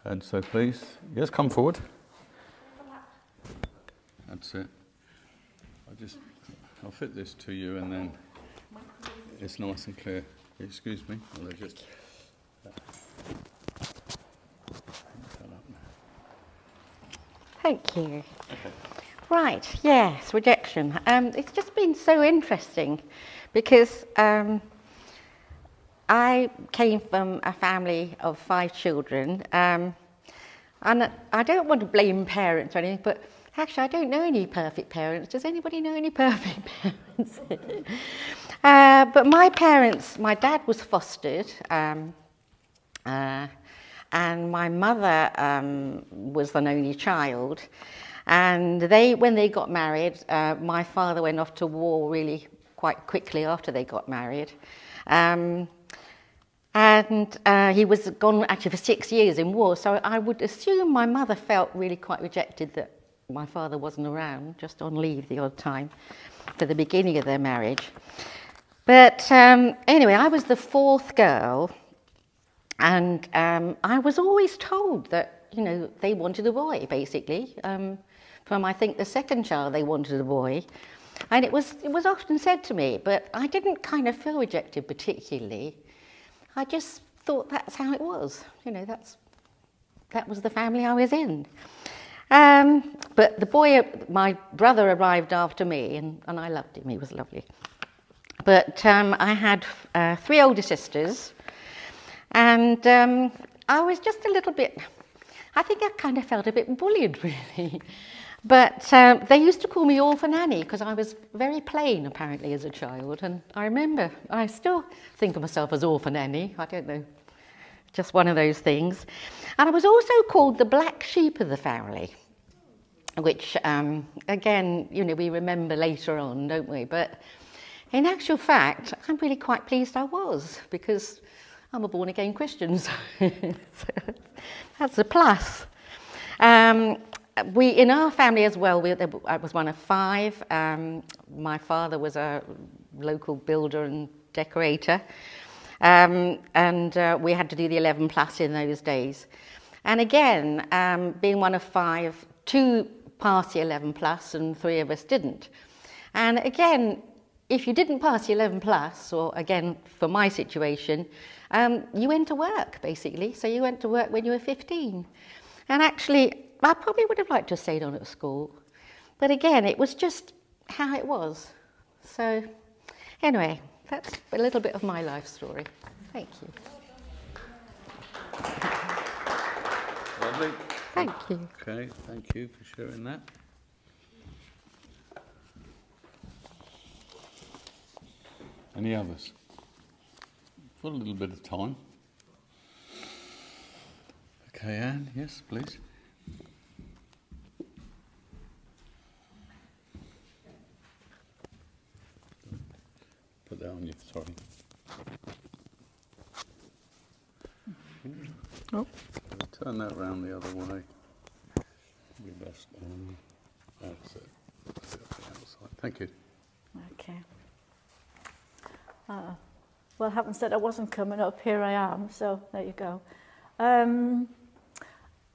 And so please, yes, come forward. That's it. I'll just, I'll fit this to you and then it's nice and clear. Excuse me. I'll just. Thank you. Right, yes, rejection. Um, it's just been so interesting because um, I came from a family of five children. Um, and I don't want to blame parents or anything, but actually, I don't know any perfect parents. Does anybody know any perfect parents? uh, but my parents, my dad was fostered, um, uh, and my mother um, was an only child. And they, when they got married, uh, my father went off to war really quite quickly after they got married. Um, and uh, he was gone actually for six years in war. So I would assume my mother felt really quite rejected that my father wasn't around, just on leave the odd time for the beginning of their marriage. But um, anyway, I was the fourth girl, and um, I was always told that, you know, they wanted a boy, basically. Um, from, I think, the second child, they wanted a boy. And it was, it was often said to me, but I didn't kind of feel rejected particularly. I just thought that's how it was. You know, that's, that was the family I was in. Um, but the boy, my brother arrived after me, and, and I loved him. He was lovely. But um, I had uh, three older sisters, and um, I was just a little bit, I think I kind of felt a bit bullied, really. But um, they used to call me Orphan Annie because I was very plain, apparently, as a child. And I remember, I still think of myself as Orphan Annie. I don't know, just one of those things. And I was also called the black sheep of the family, which, um, again, you know, we remember later on, don't we? But in actual fact, I'm really quite pleased I was because I'm a born again Christian. So that's a plus. Um, we, in our family as well, we, I was one of five. Um, my father was a local builder and decorator. Um, and uh, we had to do the 11 plus in those days. And again, um, being one of five, two passed the 11 plus and three of us didn't. And again, if you didn't pass the 11 plus, or again, for my situation, um, you went to work basically. So you went to work when you were 15. And actually, I probably would have liked to have stayed on at school. But again, it was just how it was. So, anyway, that's a little bit of my life story. Thank you. Lovely. Thank you. Okay, thank you for sharing that. Any others? For a little bit of time. Okay, Anne, yes, please. Put that on you, sorry. Oh. Turn that round the other way. Be best. Um, that's it. That's it the outside. Thank you. Okay. Uh, well, having said I wasn't coming up, here I am, so there you go. Um,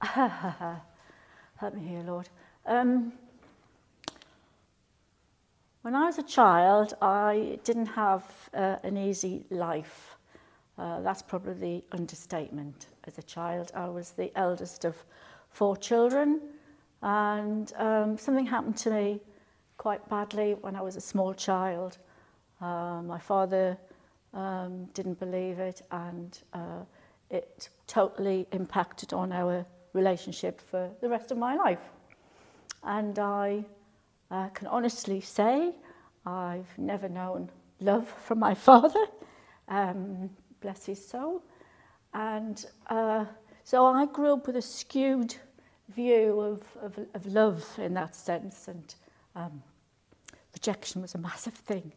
help me here, Lord. Um, when I was a child, I didn't have uh, an easy life. Uh, that's probably the understatement. As a child, I was the eldest of four children, and um, something happened to me quite badly when I was a small child. Uh, my father um, didn't believe it, and uh, it totally impacted on our relationship for the rest of my life. And I uh, can honestly say I've never known love from my father, um, bless his soul. And uh, so I grew up with a skewed view of, of, of love in that sense, and um, rejection was a massive thing.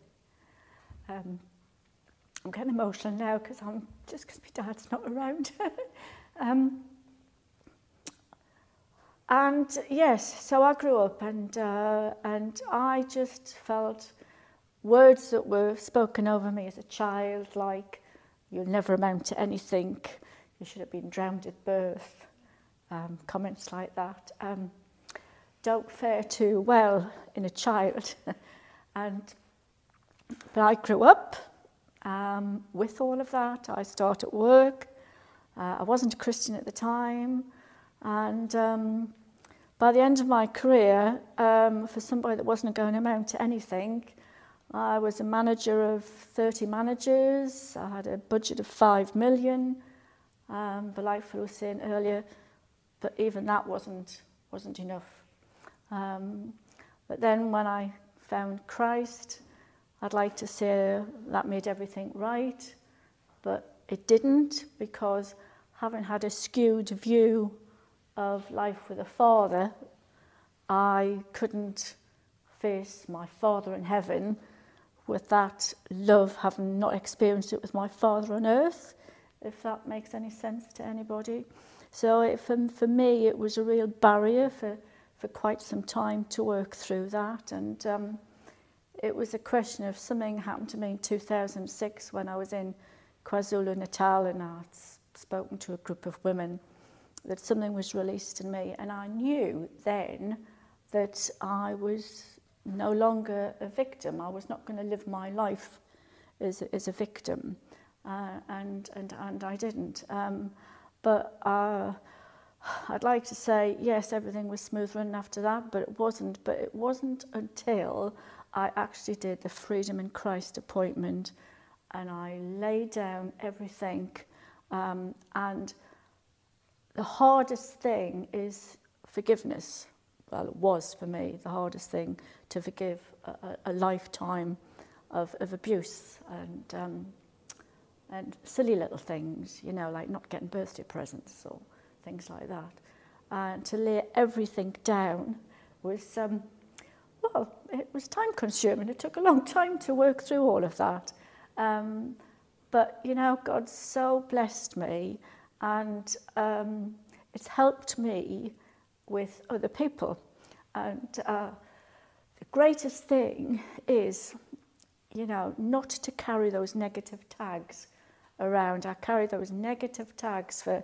Um, I'm getting emotional now because I'm just because my dad's not around. um, and yes, so I grew up and uh, and I just felt words that were spoken over me as a child, like you'll never amount to anything, you should have been drowned at birth, um, comments like that. Um, don't fare too well in a child. and but I grew up um, with all of that. I start at work. Uh, I wasn't a Christian at the time, and um, by the end of my career, um, for somebody that wasn't going to amount to anything, I was a manager of 30 managers. I had a budget of 5 million. Um, but like Phil was saying earlier, but even that wasn't, wasn't enough. Um, but then when I found Christ, I'd like to say that made everything right, but it didn't because having had a skewed view of life with a father, I couldn't face my father in heaven with that love, having not experienced it with my father on earth, if that makes any sense to anybody. So it, for, for me, it was a real barrier for, for quite some time to work through that. And um, it was a question of something happened to me in 2006 when I was in KwaZulu-Natal and I'd spoken to a group of women that something was released in me. And I knew then that I was no longer a victim. I was not going to live my life as, as a victim, uh, and, and, and I didn't. Um, but uh, I'd like to say, yes, everything was smooth running after that, but it wasn't. But it wasn't until I actually did the Freedom in Christ appointment and I laid down everything. Um, and the hardest thing is forgiveness well, it was for me the hardest thing to forgive a, a, lifetime of, of abuse and, um, and silly little things, you know, like not getting birthday presents or things like that. And to lay everything down was, um, well, it was time consuming. It took a long time to work through all of that. Um, but, you know, God so blessed me and um, it's helped me with other people. And uh, the greatest thing is, you know, not to carry those negative tags around. I carried those negative tags for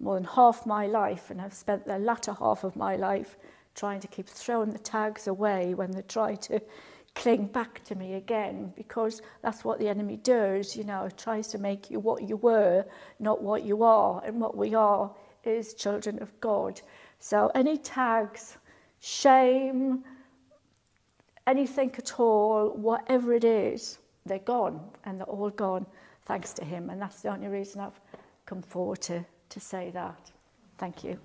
more than half my life and have spent the latter half of my life trying to keep throwing the tags away when they try to cling back to me again because that's what the enemy does, you know, tries to make you what you were, not what you are. And what we are is children of God. So any tags, shame, anything at all, whatever it is, they're gone and they're all gone thanks to him. And that's the only reason I've come forward to, to say that. Thank you.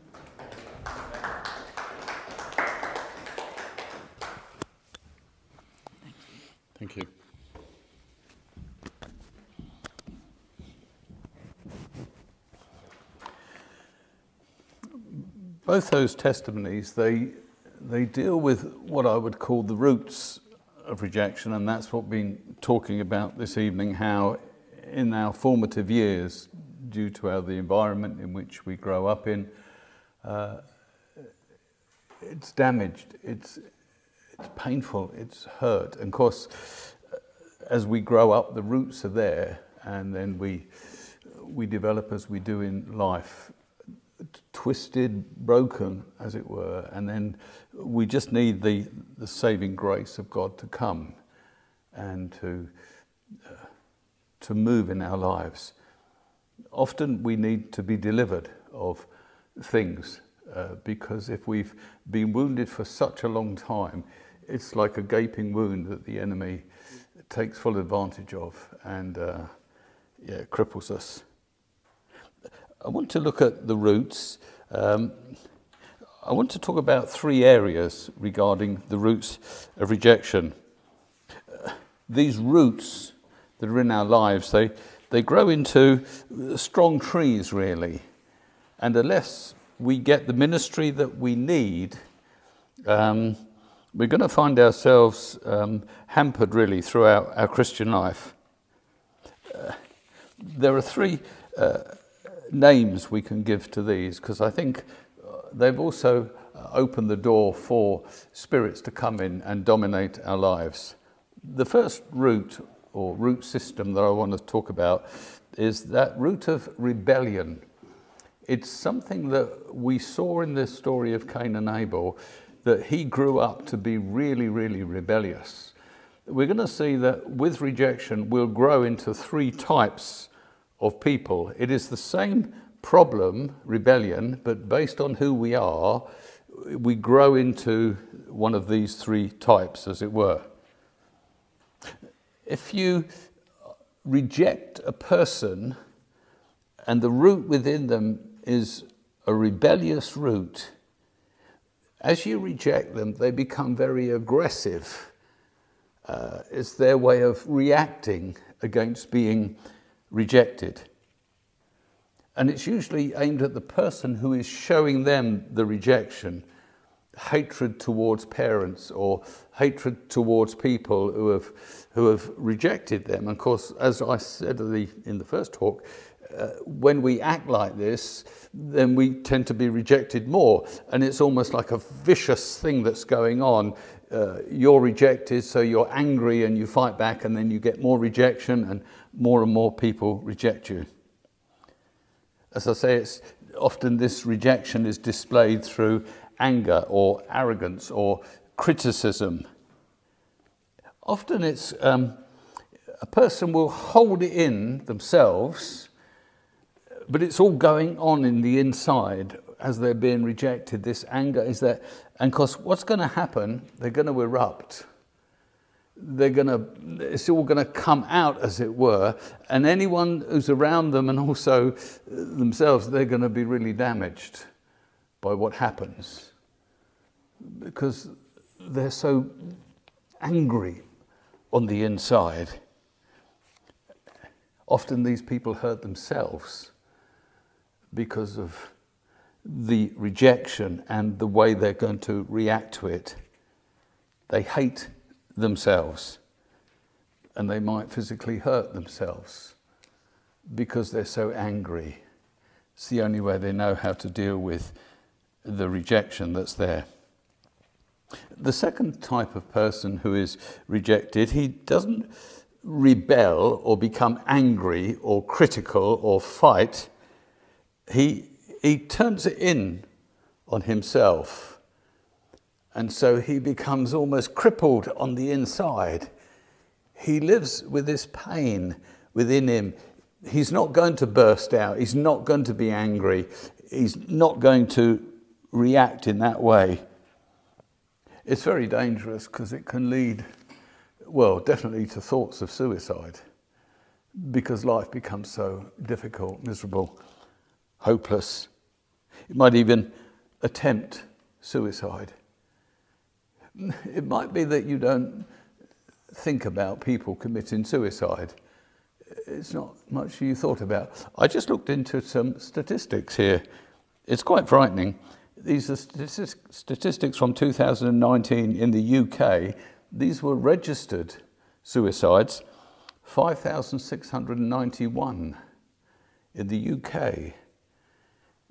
Thank you. both those testimonies, they, they deal with what I would call the roots of rejection, and that's what we've been talking about this evening, how in our formative years, due to our, the environment in which we grow up in, uh, it's damaged, it's, it's painful, it's hurt. And of course, as we grow up, the roots are there, and then we, we develop as we do in life twisted, broken, as it were, and then we just need the, the saving grace of God to come and to, uh, to move in our lives. Often we need to be delivered of things uh, because if we've been wounded for such a long time, it's like a gaping wound that the enemy takes full advantage of and uh, yeah, cripples us. I want to look at the roots. Um, I want to talk about three areas regarding the roots of rejection. These roots that are in our lives, they, they grow into strong trees, really. And unless we get the ministry that we need, um, we're going to find ourselves um, hampered, really, throughout our Christian life. Uh, there are three. Uh, names we can give to these because I think uh, they've also uh, opened the door for spirits to come in and dominate our lives. The first root or root system that I want to talk about is that root of rebellion. It's something that we saw in the story of Cain and Abel that he grew up to be really, really rebellious. We're going to see that with rejection, we'll grow into three types of people. It is the same problem, rebellion, but based on who we are, we grow into one of these three types, as it were. If you reject a person and the root within them is a rebellious root, as you reject them, they become very aggressive. Uh, it's their way of reacting against being rejected. And it's usually aimed at the person who is showing them the rejection hatred towards parents or hatred towards people who have, who have rejected them. And of course, as I said in the first talk, uh, when we act like this, then we tend to be rejected more. And it's almost like a vicious thing that's going on. Uh, you're rejected, so you're angry and you fight back, and then you get more rejection, and more and more people reject you. As I say, it's often this rejection is displayed through anger or arrogance or criticism. Often it's um, a person will hold it in themselves but it's all going on in the inside as they're being rejected. This anger is there. And because what's going to happen, they're going to erupt. They're going to, it's all going to come out, as it were. And anyone who's around them and also uh, themselves, they're going to be really damaged by what happens because they're so angry on the inside. Often these people hurt themselves because of the rejection and the way they're going to react to it. They hate themselves and they might physically hurt themselves because they're so angry. It's the only way they know how to deal with the rejection that's there. The second type of person who is rejected, he doesn't rebel or become angry or critical or fight he, he turns it in on himself. And so he becomes almost crippled on the inside. He lives with this pain within him. He's not going to burst out. He's not going to be angry. He's not going to react in that way. It's very dangerous because it can lead, well, definitely to thoughts of suicide because life becomes so difficult, miserable hopeless. It might even attempt suicide. It might be that you don't think about people committing suicide. It's not much you thought about. I just looked into some statistics here. It's quite frightening. These are statistics from 2019 in the UK. These were registered suicides, 5,691 in the UK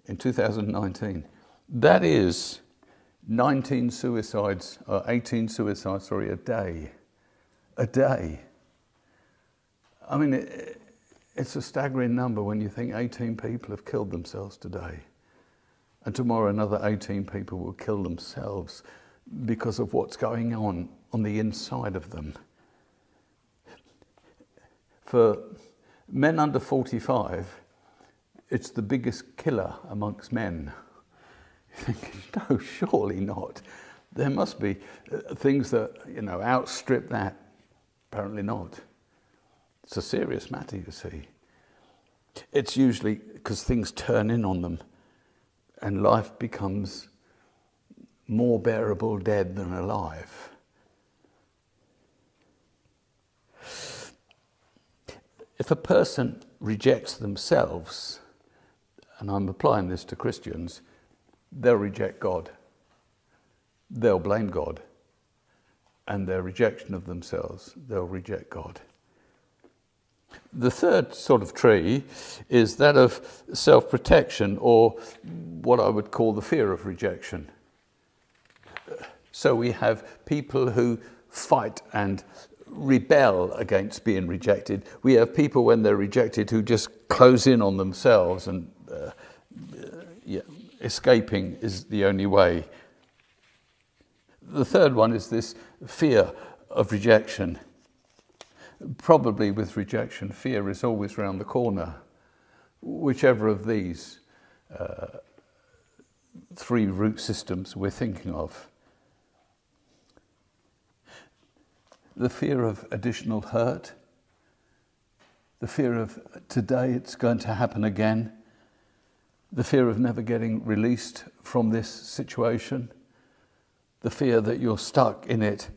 in 2019. That is 19 suicides, or 18 suicides, sorry, a day. A day. I mean, it, it's a staggering number when you think 18 people have killed themselves today. And tomorrow another 18 people will kill themselves because of what's going on on the inside of them. For men under 45, it's the biggest killer amongst men. You think, no, surely not. There must be uh, things that, you know, outstrip that. Apparently not. It's a serious matter, you see. It's usually because things turn in on them and life becomes more bearable dead than alive. If a person rejects themselves, and I'm applying this to Christians, they'll reject God. They'll blame God. And their rejection of themselves, they'll reject God. The third sort of tree is that of self protection, or what I would call the fear of rejection. So we have people who fight and rebel against being rejected. We have people, when they're rejected, who just close in on themselves and yeah, escaping is the only way. The third one is this fear of rejection. Probably with rejection, fear is always round the corner. Whichever of these uh, three root systems we're thinking of. The fear of additional hurt, the fear of today it's going to happen again, the fear of never getting released from this situation, the fear that you're stuck in it.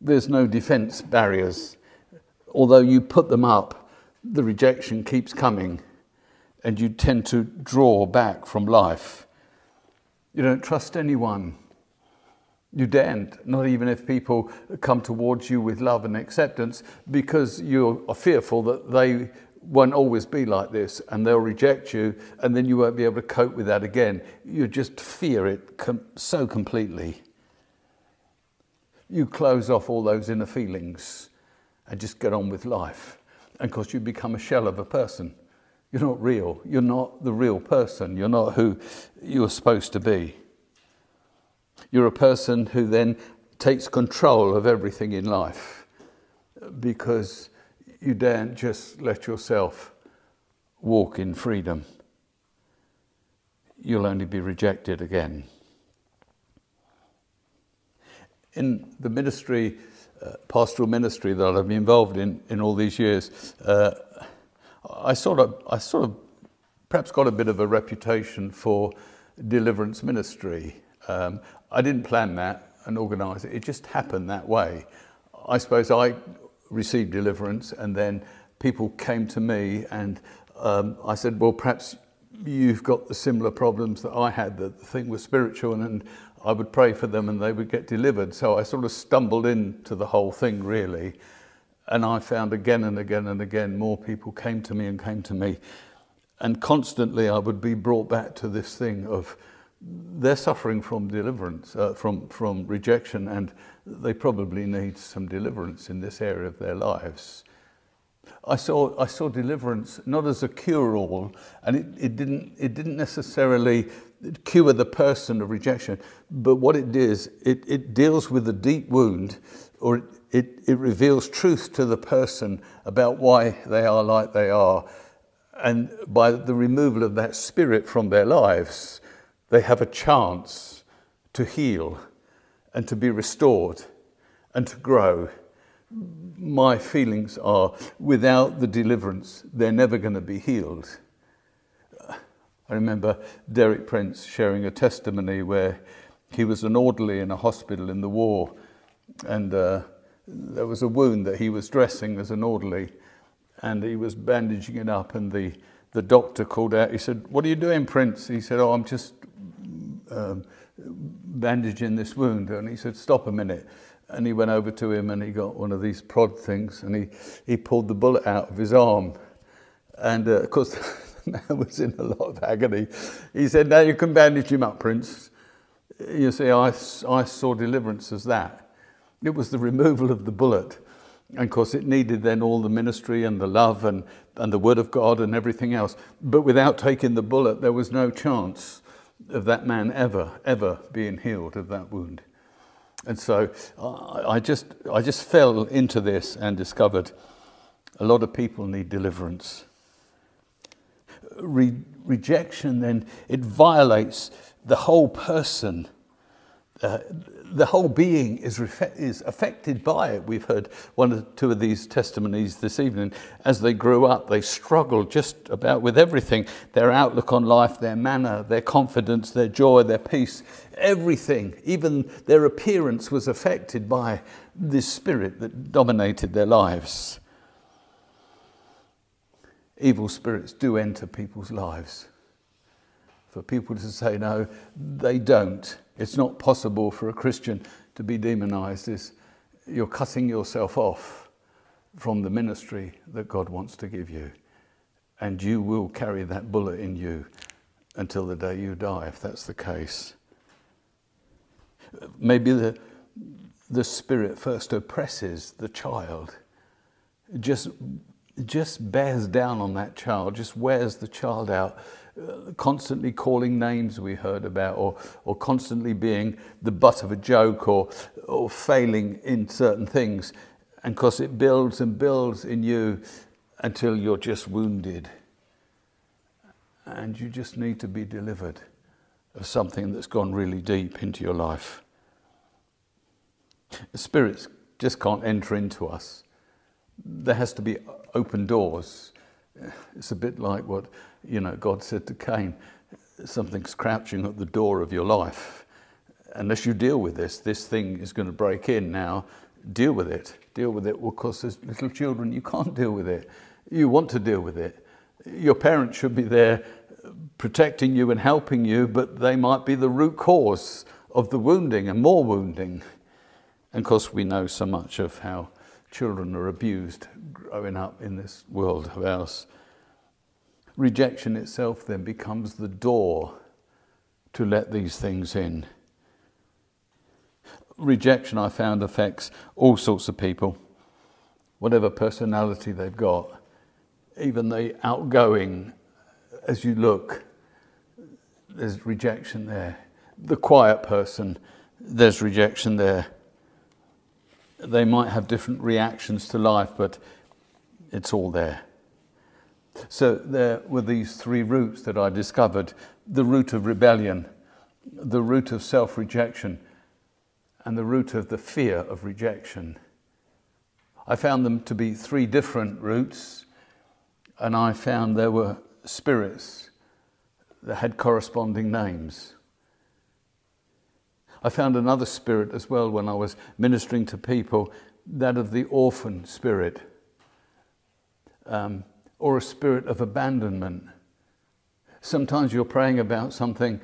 There's no defense barriers. Although you put them up, the rejection keeps coming and you tend to draw back from life. You don't trust anyone. You daren't, not even if people come towards you with love and acceptance, because you are fearful that they won't always be like this and they'll reject you and then you won't be able to cope with that again. You just fear it com- so completely. You close off all those inner feelings and just get on with life. And of course, you become a shell of a person. You're not real. You're not the real person. You're not who you're supposed to be. You're a person who then takes control of everything in life because you daren't just let yourself walk in freedom. You'll only be rejected again. In the ministry, uh, pastoral ministry that I've been involved in in all these years, uh, I sort of, I sort of perhaps got a bit of a reputation for deliverance ministry. Um, I didn't plan that and organise it, it just happened that way. I suppose I received deliverance and then people came to me and um, I said, well, perhaps you've got the similar problems that I had, that the thing was spiritual and, and I would pray for them and they would get delivered. So I sort of stumbled into the whole thing really. And I found again and again and again more people came to me and came to me. And constantly I would be brought back to this thing of they're suffering from deliverance, uh, from, from rejection, and they probably need some deliverance in this area of their lives. I saw, I saw deliverance not as a cure-all, and it, it, didn't, it didn't necessarily cure the person of rejection, but what it does, it, it deals with the deep wound, or it, it, it reveals truth to the person about why they are like they are. And by the removal of that spirit from their lives, they have a chance to heal and to be restored and to grow. My feelings are without the deliverance, they're never going to be healed. I remember Derek Prince sharing a testimony where he was an orderly in a hospital in the war, and uh, there was a wound that he was dressing as an orderly, and he was bandaging it up, and the, the doctor called out, he said, What are you doing, Prince? He said, Oh, I'm just um, bandaging this wound. And he said, Stop a minute. And he went over to him and he got one of these prod things and he, he pulled the bullet out of his arm. And uh, of course, the man was in a lot of agony. He said, Now you can bandage him up, Prince. You see, I, I saw deliverance as that. It was the removal of the bullet. And of course, it needed then all the ministry and the love and, and the word of God and everything else. But without taking the bullet, there was no chance of that man ever, ever being healed of that wound. And so I just, I just fell into this and discovered a lot of people need deliverance. Re- rejection, then, it violates the whole person. Uh, the whole being is, is affected by it. We've heard one or two of these testimonies this evening. As they grew up, they struggled just about with everything their outlook on life, their manner, their confidence, their joy, their peace, everything. Even their appearance was affected by this spirit that dominated their lives. Evil spirits do enter people's lives. For people to say no, they don't it's not possible for a Christian to be demonized. Is you're cutting yourself off from the ministry that God wants to give you. And you will carry that bullet in you until the day you die, if that's the case. Maybe the, the spirit first oppresses the child, just, just bears down on that child, just wears the child out constantly calling names we heard about, or, or constantly being the butt of a joke, or, or failing in certain things. And because it builds and builds in you until you're just wounded. And you just need to be delivered of something that's gone really deep into your life. The spirits just can't enter into us. There has to be open doors. It's a bit like what you know God said to Cain. Something's crouching at the door of your life. Unless you deal with this, this thing is going to break in now. Deal with it. Deal with it. Well, because as little children, you can't deal with it. You want to deal with it. Your parents should be there protecting you and helping you, but they might be the root cause of the wounding and more wounding. And of course, we know so much of how children are abused growing up in this world of ours. Rejection itself then becomes the door to let these things in. Rejection, I found, affects all sorts of people, whatever personality they've got, even the outgoing, as you look, there's rejection there. The quiet person, there's rejection there they might have different reactions to life, but it's all there. So there were these three roots that I discovered the root of rebellion, the root of self rejection, and the root of the fear of rejection. I found them to be three different roots, and I found there were spirits that had corresponding names. I found another spirit as well when I was ministering to people, that of the orphan spirit, um, or a spirit of abandonment. Sometimes you're praying about something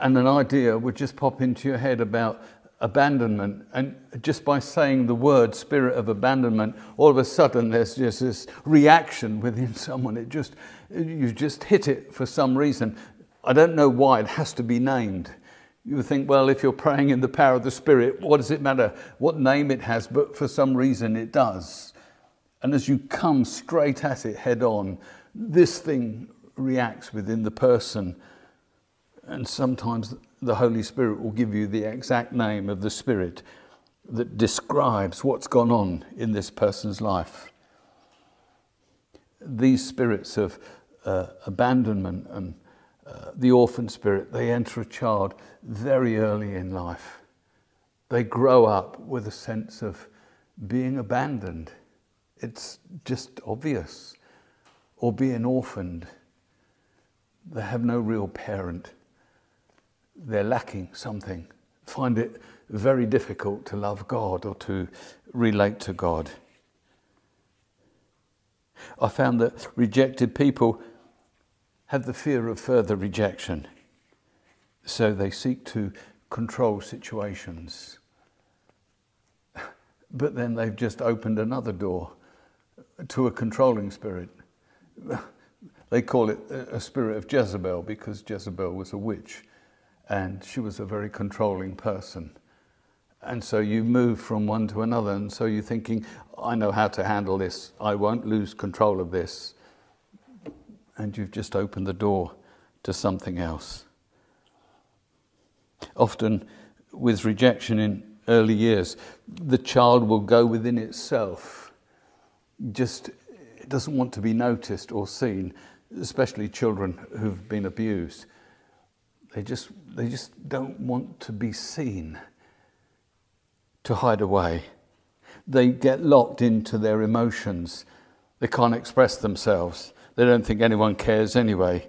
and an idea would just pop into your head about abandonment. And just by saying the word spirit of abandonment, all of a sudden there's just this reaction within someone. It just, you just hit it for some reason. I don't know why, it has to be named. You think, well, if you're praying in the power of the Spirit, what does it matter what name it has? But for some reason it does. And as you come straight at it head on, this thing reacts within the person. And sometimes the Holy Spirit will give you the exact name of the Spirit that describes what's gone on in this person's life. These spirits of uh, abandonment and uh, the orphan spirit, they enter a child very early in life. They grow up with a sense of being abandoned. It's just obvious. Or being orphaned. They have no real parent. They're lacking something. Find it very difficult to love God or to relate to God. I found that rejected people have the fear of further rejection. So they seek to control situations. But then they've just opened another door to a controlling spirit. They call it a spirit of Jezebel because Jezebel was a witch and she was a very controlling person. And so you move from one to another, and so you're thinking, I know how to handle this, I won't lose control of this and you've just opened the door to something else. Often, with rejection in early years, the child will go within itself. Just doesn't want to be noticed or seen, especially children who've been abused. They just, they just don't want to be seen, to hide away. They get locked into their emotions. They can't express themselves. They don't think anyone cares anyway.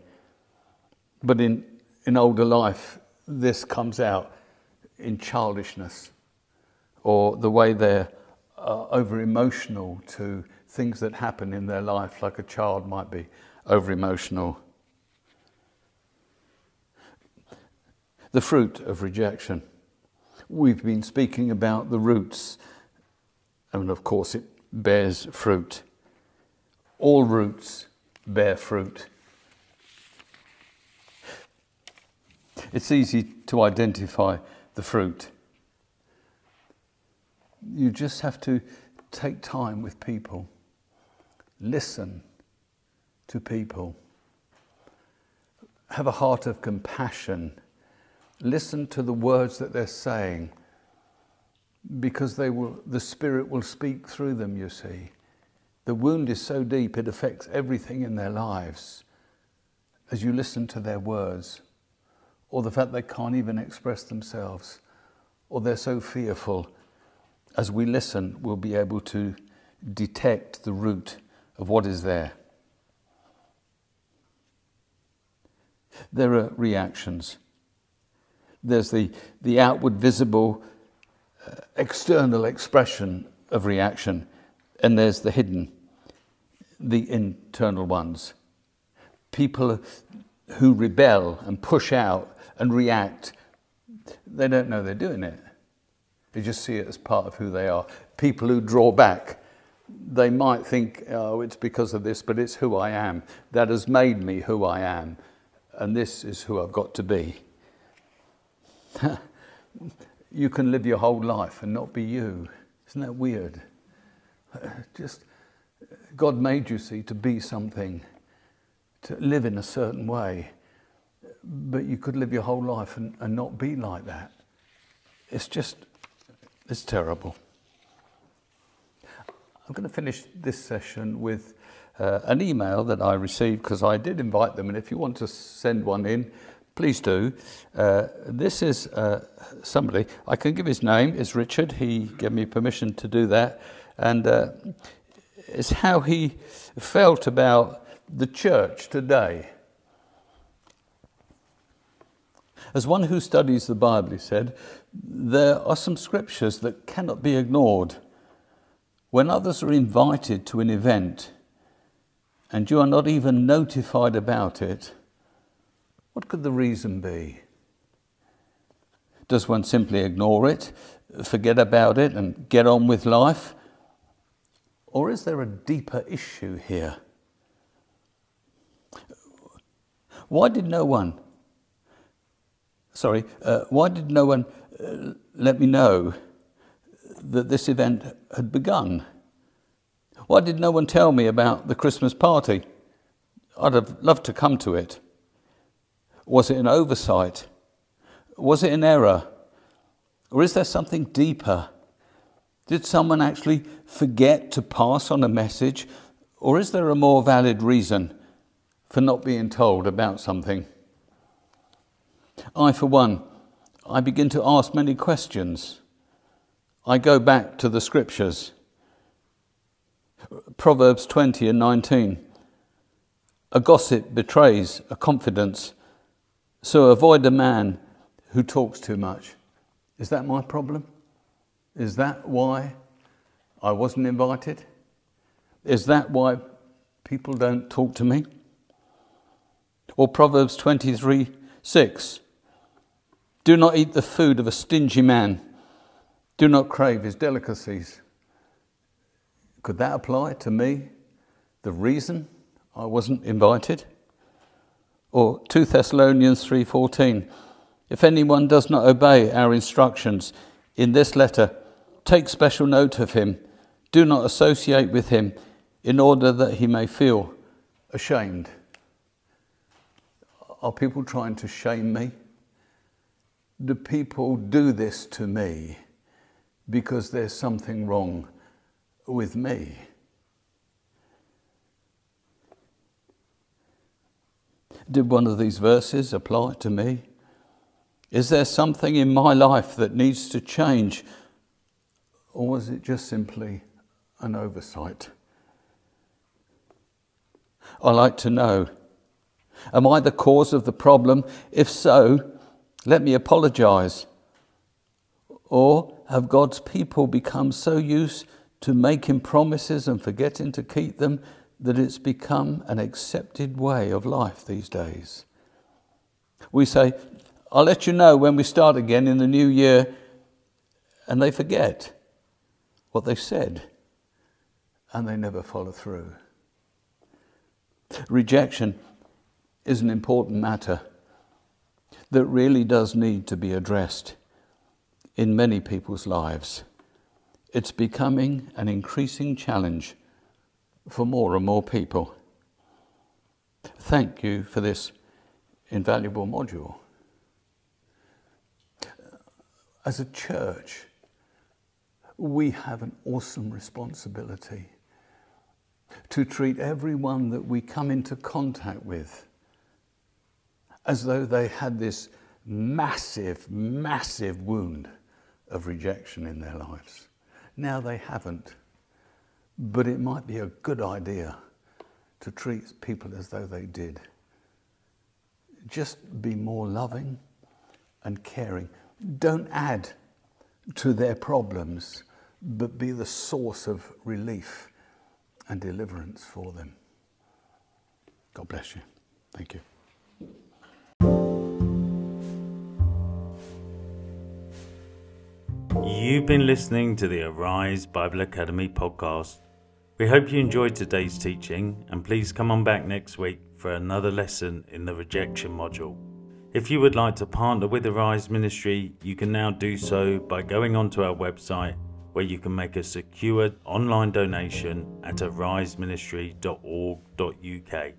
But in, in older life, this comes out in childishness or the way they're uh, over emotional to things that happen in their life, like a child might be over emotional. The fruit of rejection. We've been speaking about the roots, and of course, it bears fruit. All roots bear fruit. It's easy to identify the fruit. You just have to take time with people, listen to people, have a heart of compassion. Listen to the words that they're saying because they will, the Spirit will speak through them, you see. The wound is so deep, it affects everything in their lives. As you listen to their words, or the fact they can't even express themselves, or they're so fearful, as we listen, we'll be able to detect the root of what is there. There are reactions. There's the, the outward visible uh, external expression of reaction, and there's the hidden, the internal ones. People who rebel and push out and react, they don't know they're doing it. They just see it as part of who they are. People who draw back, they might think, oh, it's because of this, but it's who I am. That has made me who I am, and this is who I've got to be. you can live your whole life and not be you. Isn't that weird? Just, God made you, see, to be something, to live in a certain way. But you could live your whole life and, and not be like that. It's just, it's terrible. I'm going to finish this session with uh, an email that I received because I did invite them, and if you want to send one in, please do. Uh, this is uh, somebody, I can give his name, it's Richard. He gave me permission to do that. And uh, it's how he felt about the church today. As one who studies the Bible, he said, there are some scriptures that cannot be ignored. When others are invited to an event and you are not even notified about it, what could the reason be? Does one simply ignore it, forget about it, and get on with life? Or is there a deeper issue here? Why did no one, sorry, uh, why did no one uh, let me know that this event had begun? Why did no one tell me about the Christmas party? I'd have loved to come to it. Was it an oversight? Was it an error? Or is there something deeper? Did someone actually forget to pass on a message? Or is there a more valid reason for not being told about something? I, for one, I begin to ask many questions. I go back to the scriptures. Proverbs 20 and 19. A gossip betrays a confidence so avoid a man who talks too much. Is that my problem? Is that why I wasn't invited? Is that why people don't talk to me? Or Proverbs 23 6 Do not eat the food of a stingy man, do not crave his delicacies. Could that apply to me? The reason I wasn't invited? Or 2 Thessalonians 3:14. If anyone does not obey our instructions in this letter, take special note of him. Do not associate with him in order that he may feel ashamed. Are people trying to shame me? Do people do this to me because there's something wrong with me? Did one of these verses apply to me? Is there something in my life that needs to change? Or was it just simply an oversight? I like to know Am I the cause of the problem? If so, let me apologize. Or have God's people become so used to making promises and forgetting to keep them that it's become an accepted way of life these days. We say, I'll let you know when we start again in the new year, and they forget what they said and they never follow through. Rejection is an important matter that really does need to be addressed in many people's lives. It's becoming an increasing challenge for more and more people. Thank you for this invaluable module. As a church, we have an awesome responsibility to treat everyone that we come into contact with as though they had this massive, massive wound of rejection in their lives. Now they haven't, but it might be a good idea to treat people as though they did. Just be more loving and caring. Don't add to their problems, but be the source of relief and deliverance for them. God bless you. Thank you. You've been listening to the Arise Bible Academy podcast. We hope you enjoyed today's teaching and please come on back next week for another lesson in the rejection module. If you would like to partner with Arise Ministry, you can now do so by going onto our website where you can make a secure online donation at ariseministry.org.uk.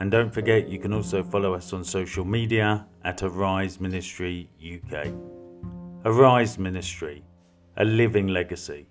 And don't forget, you can also follow us on social media at Arise Ministry UK. Arise Ministry, a living legacy.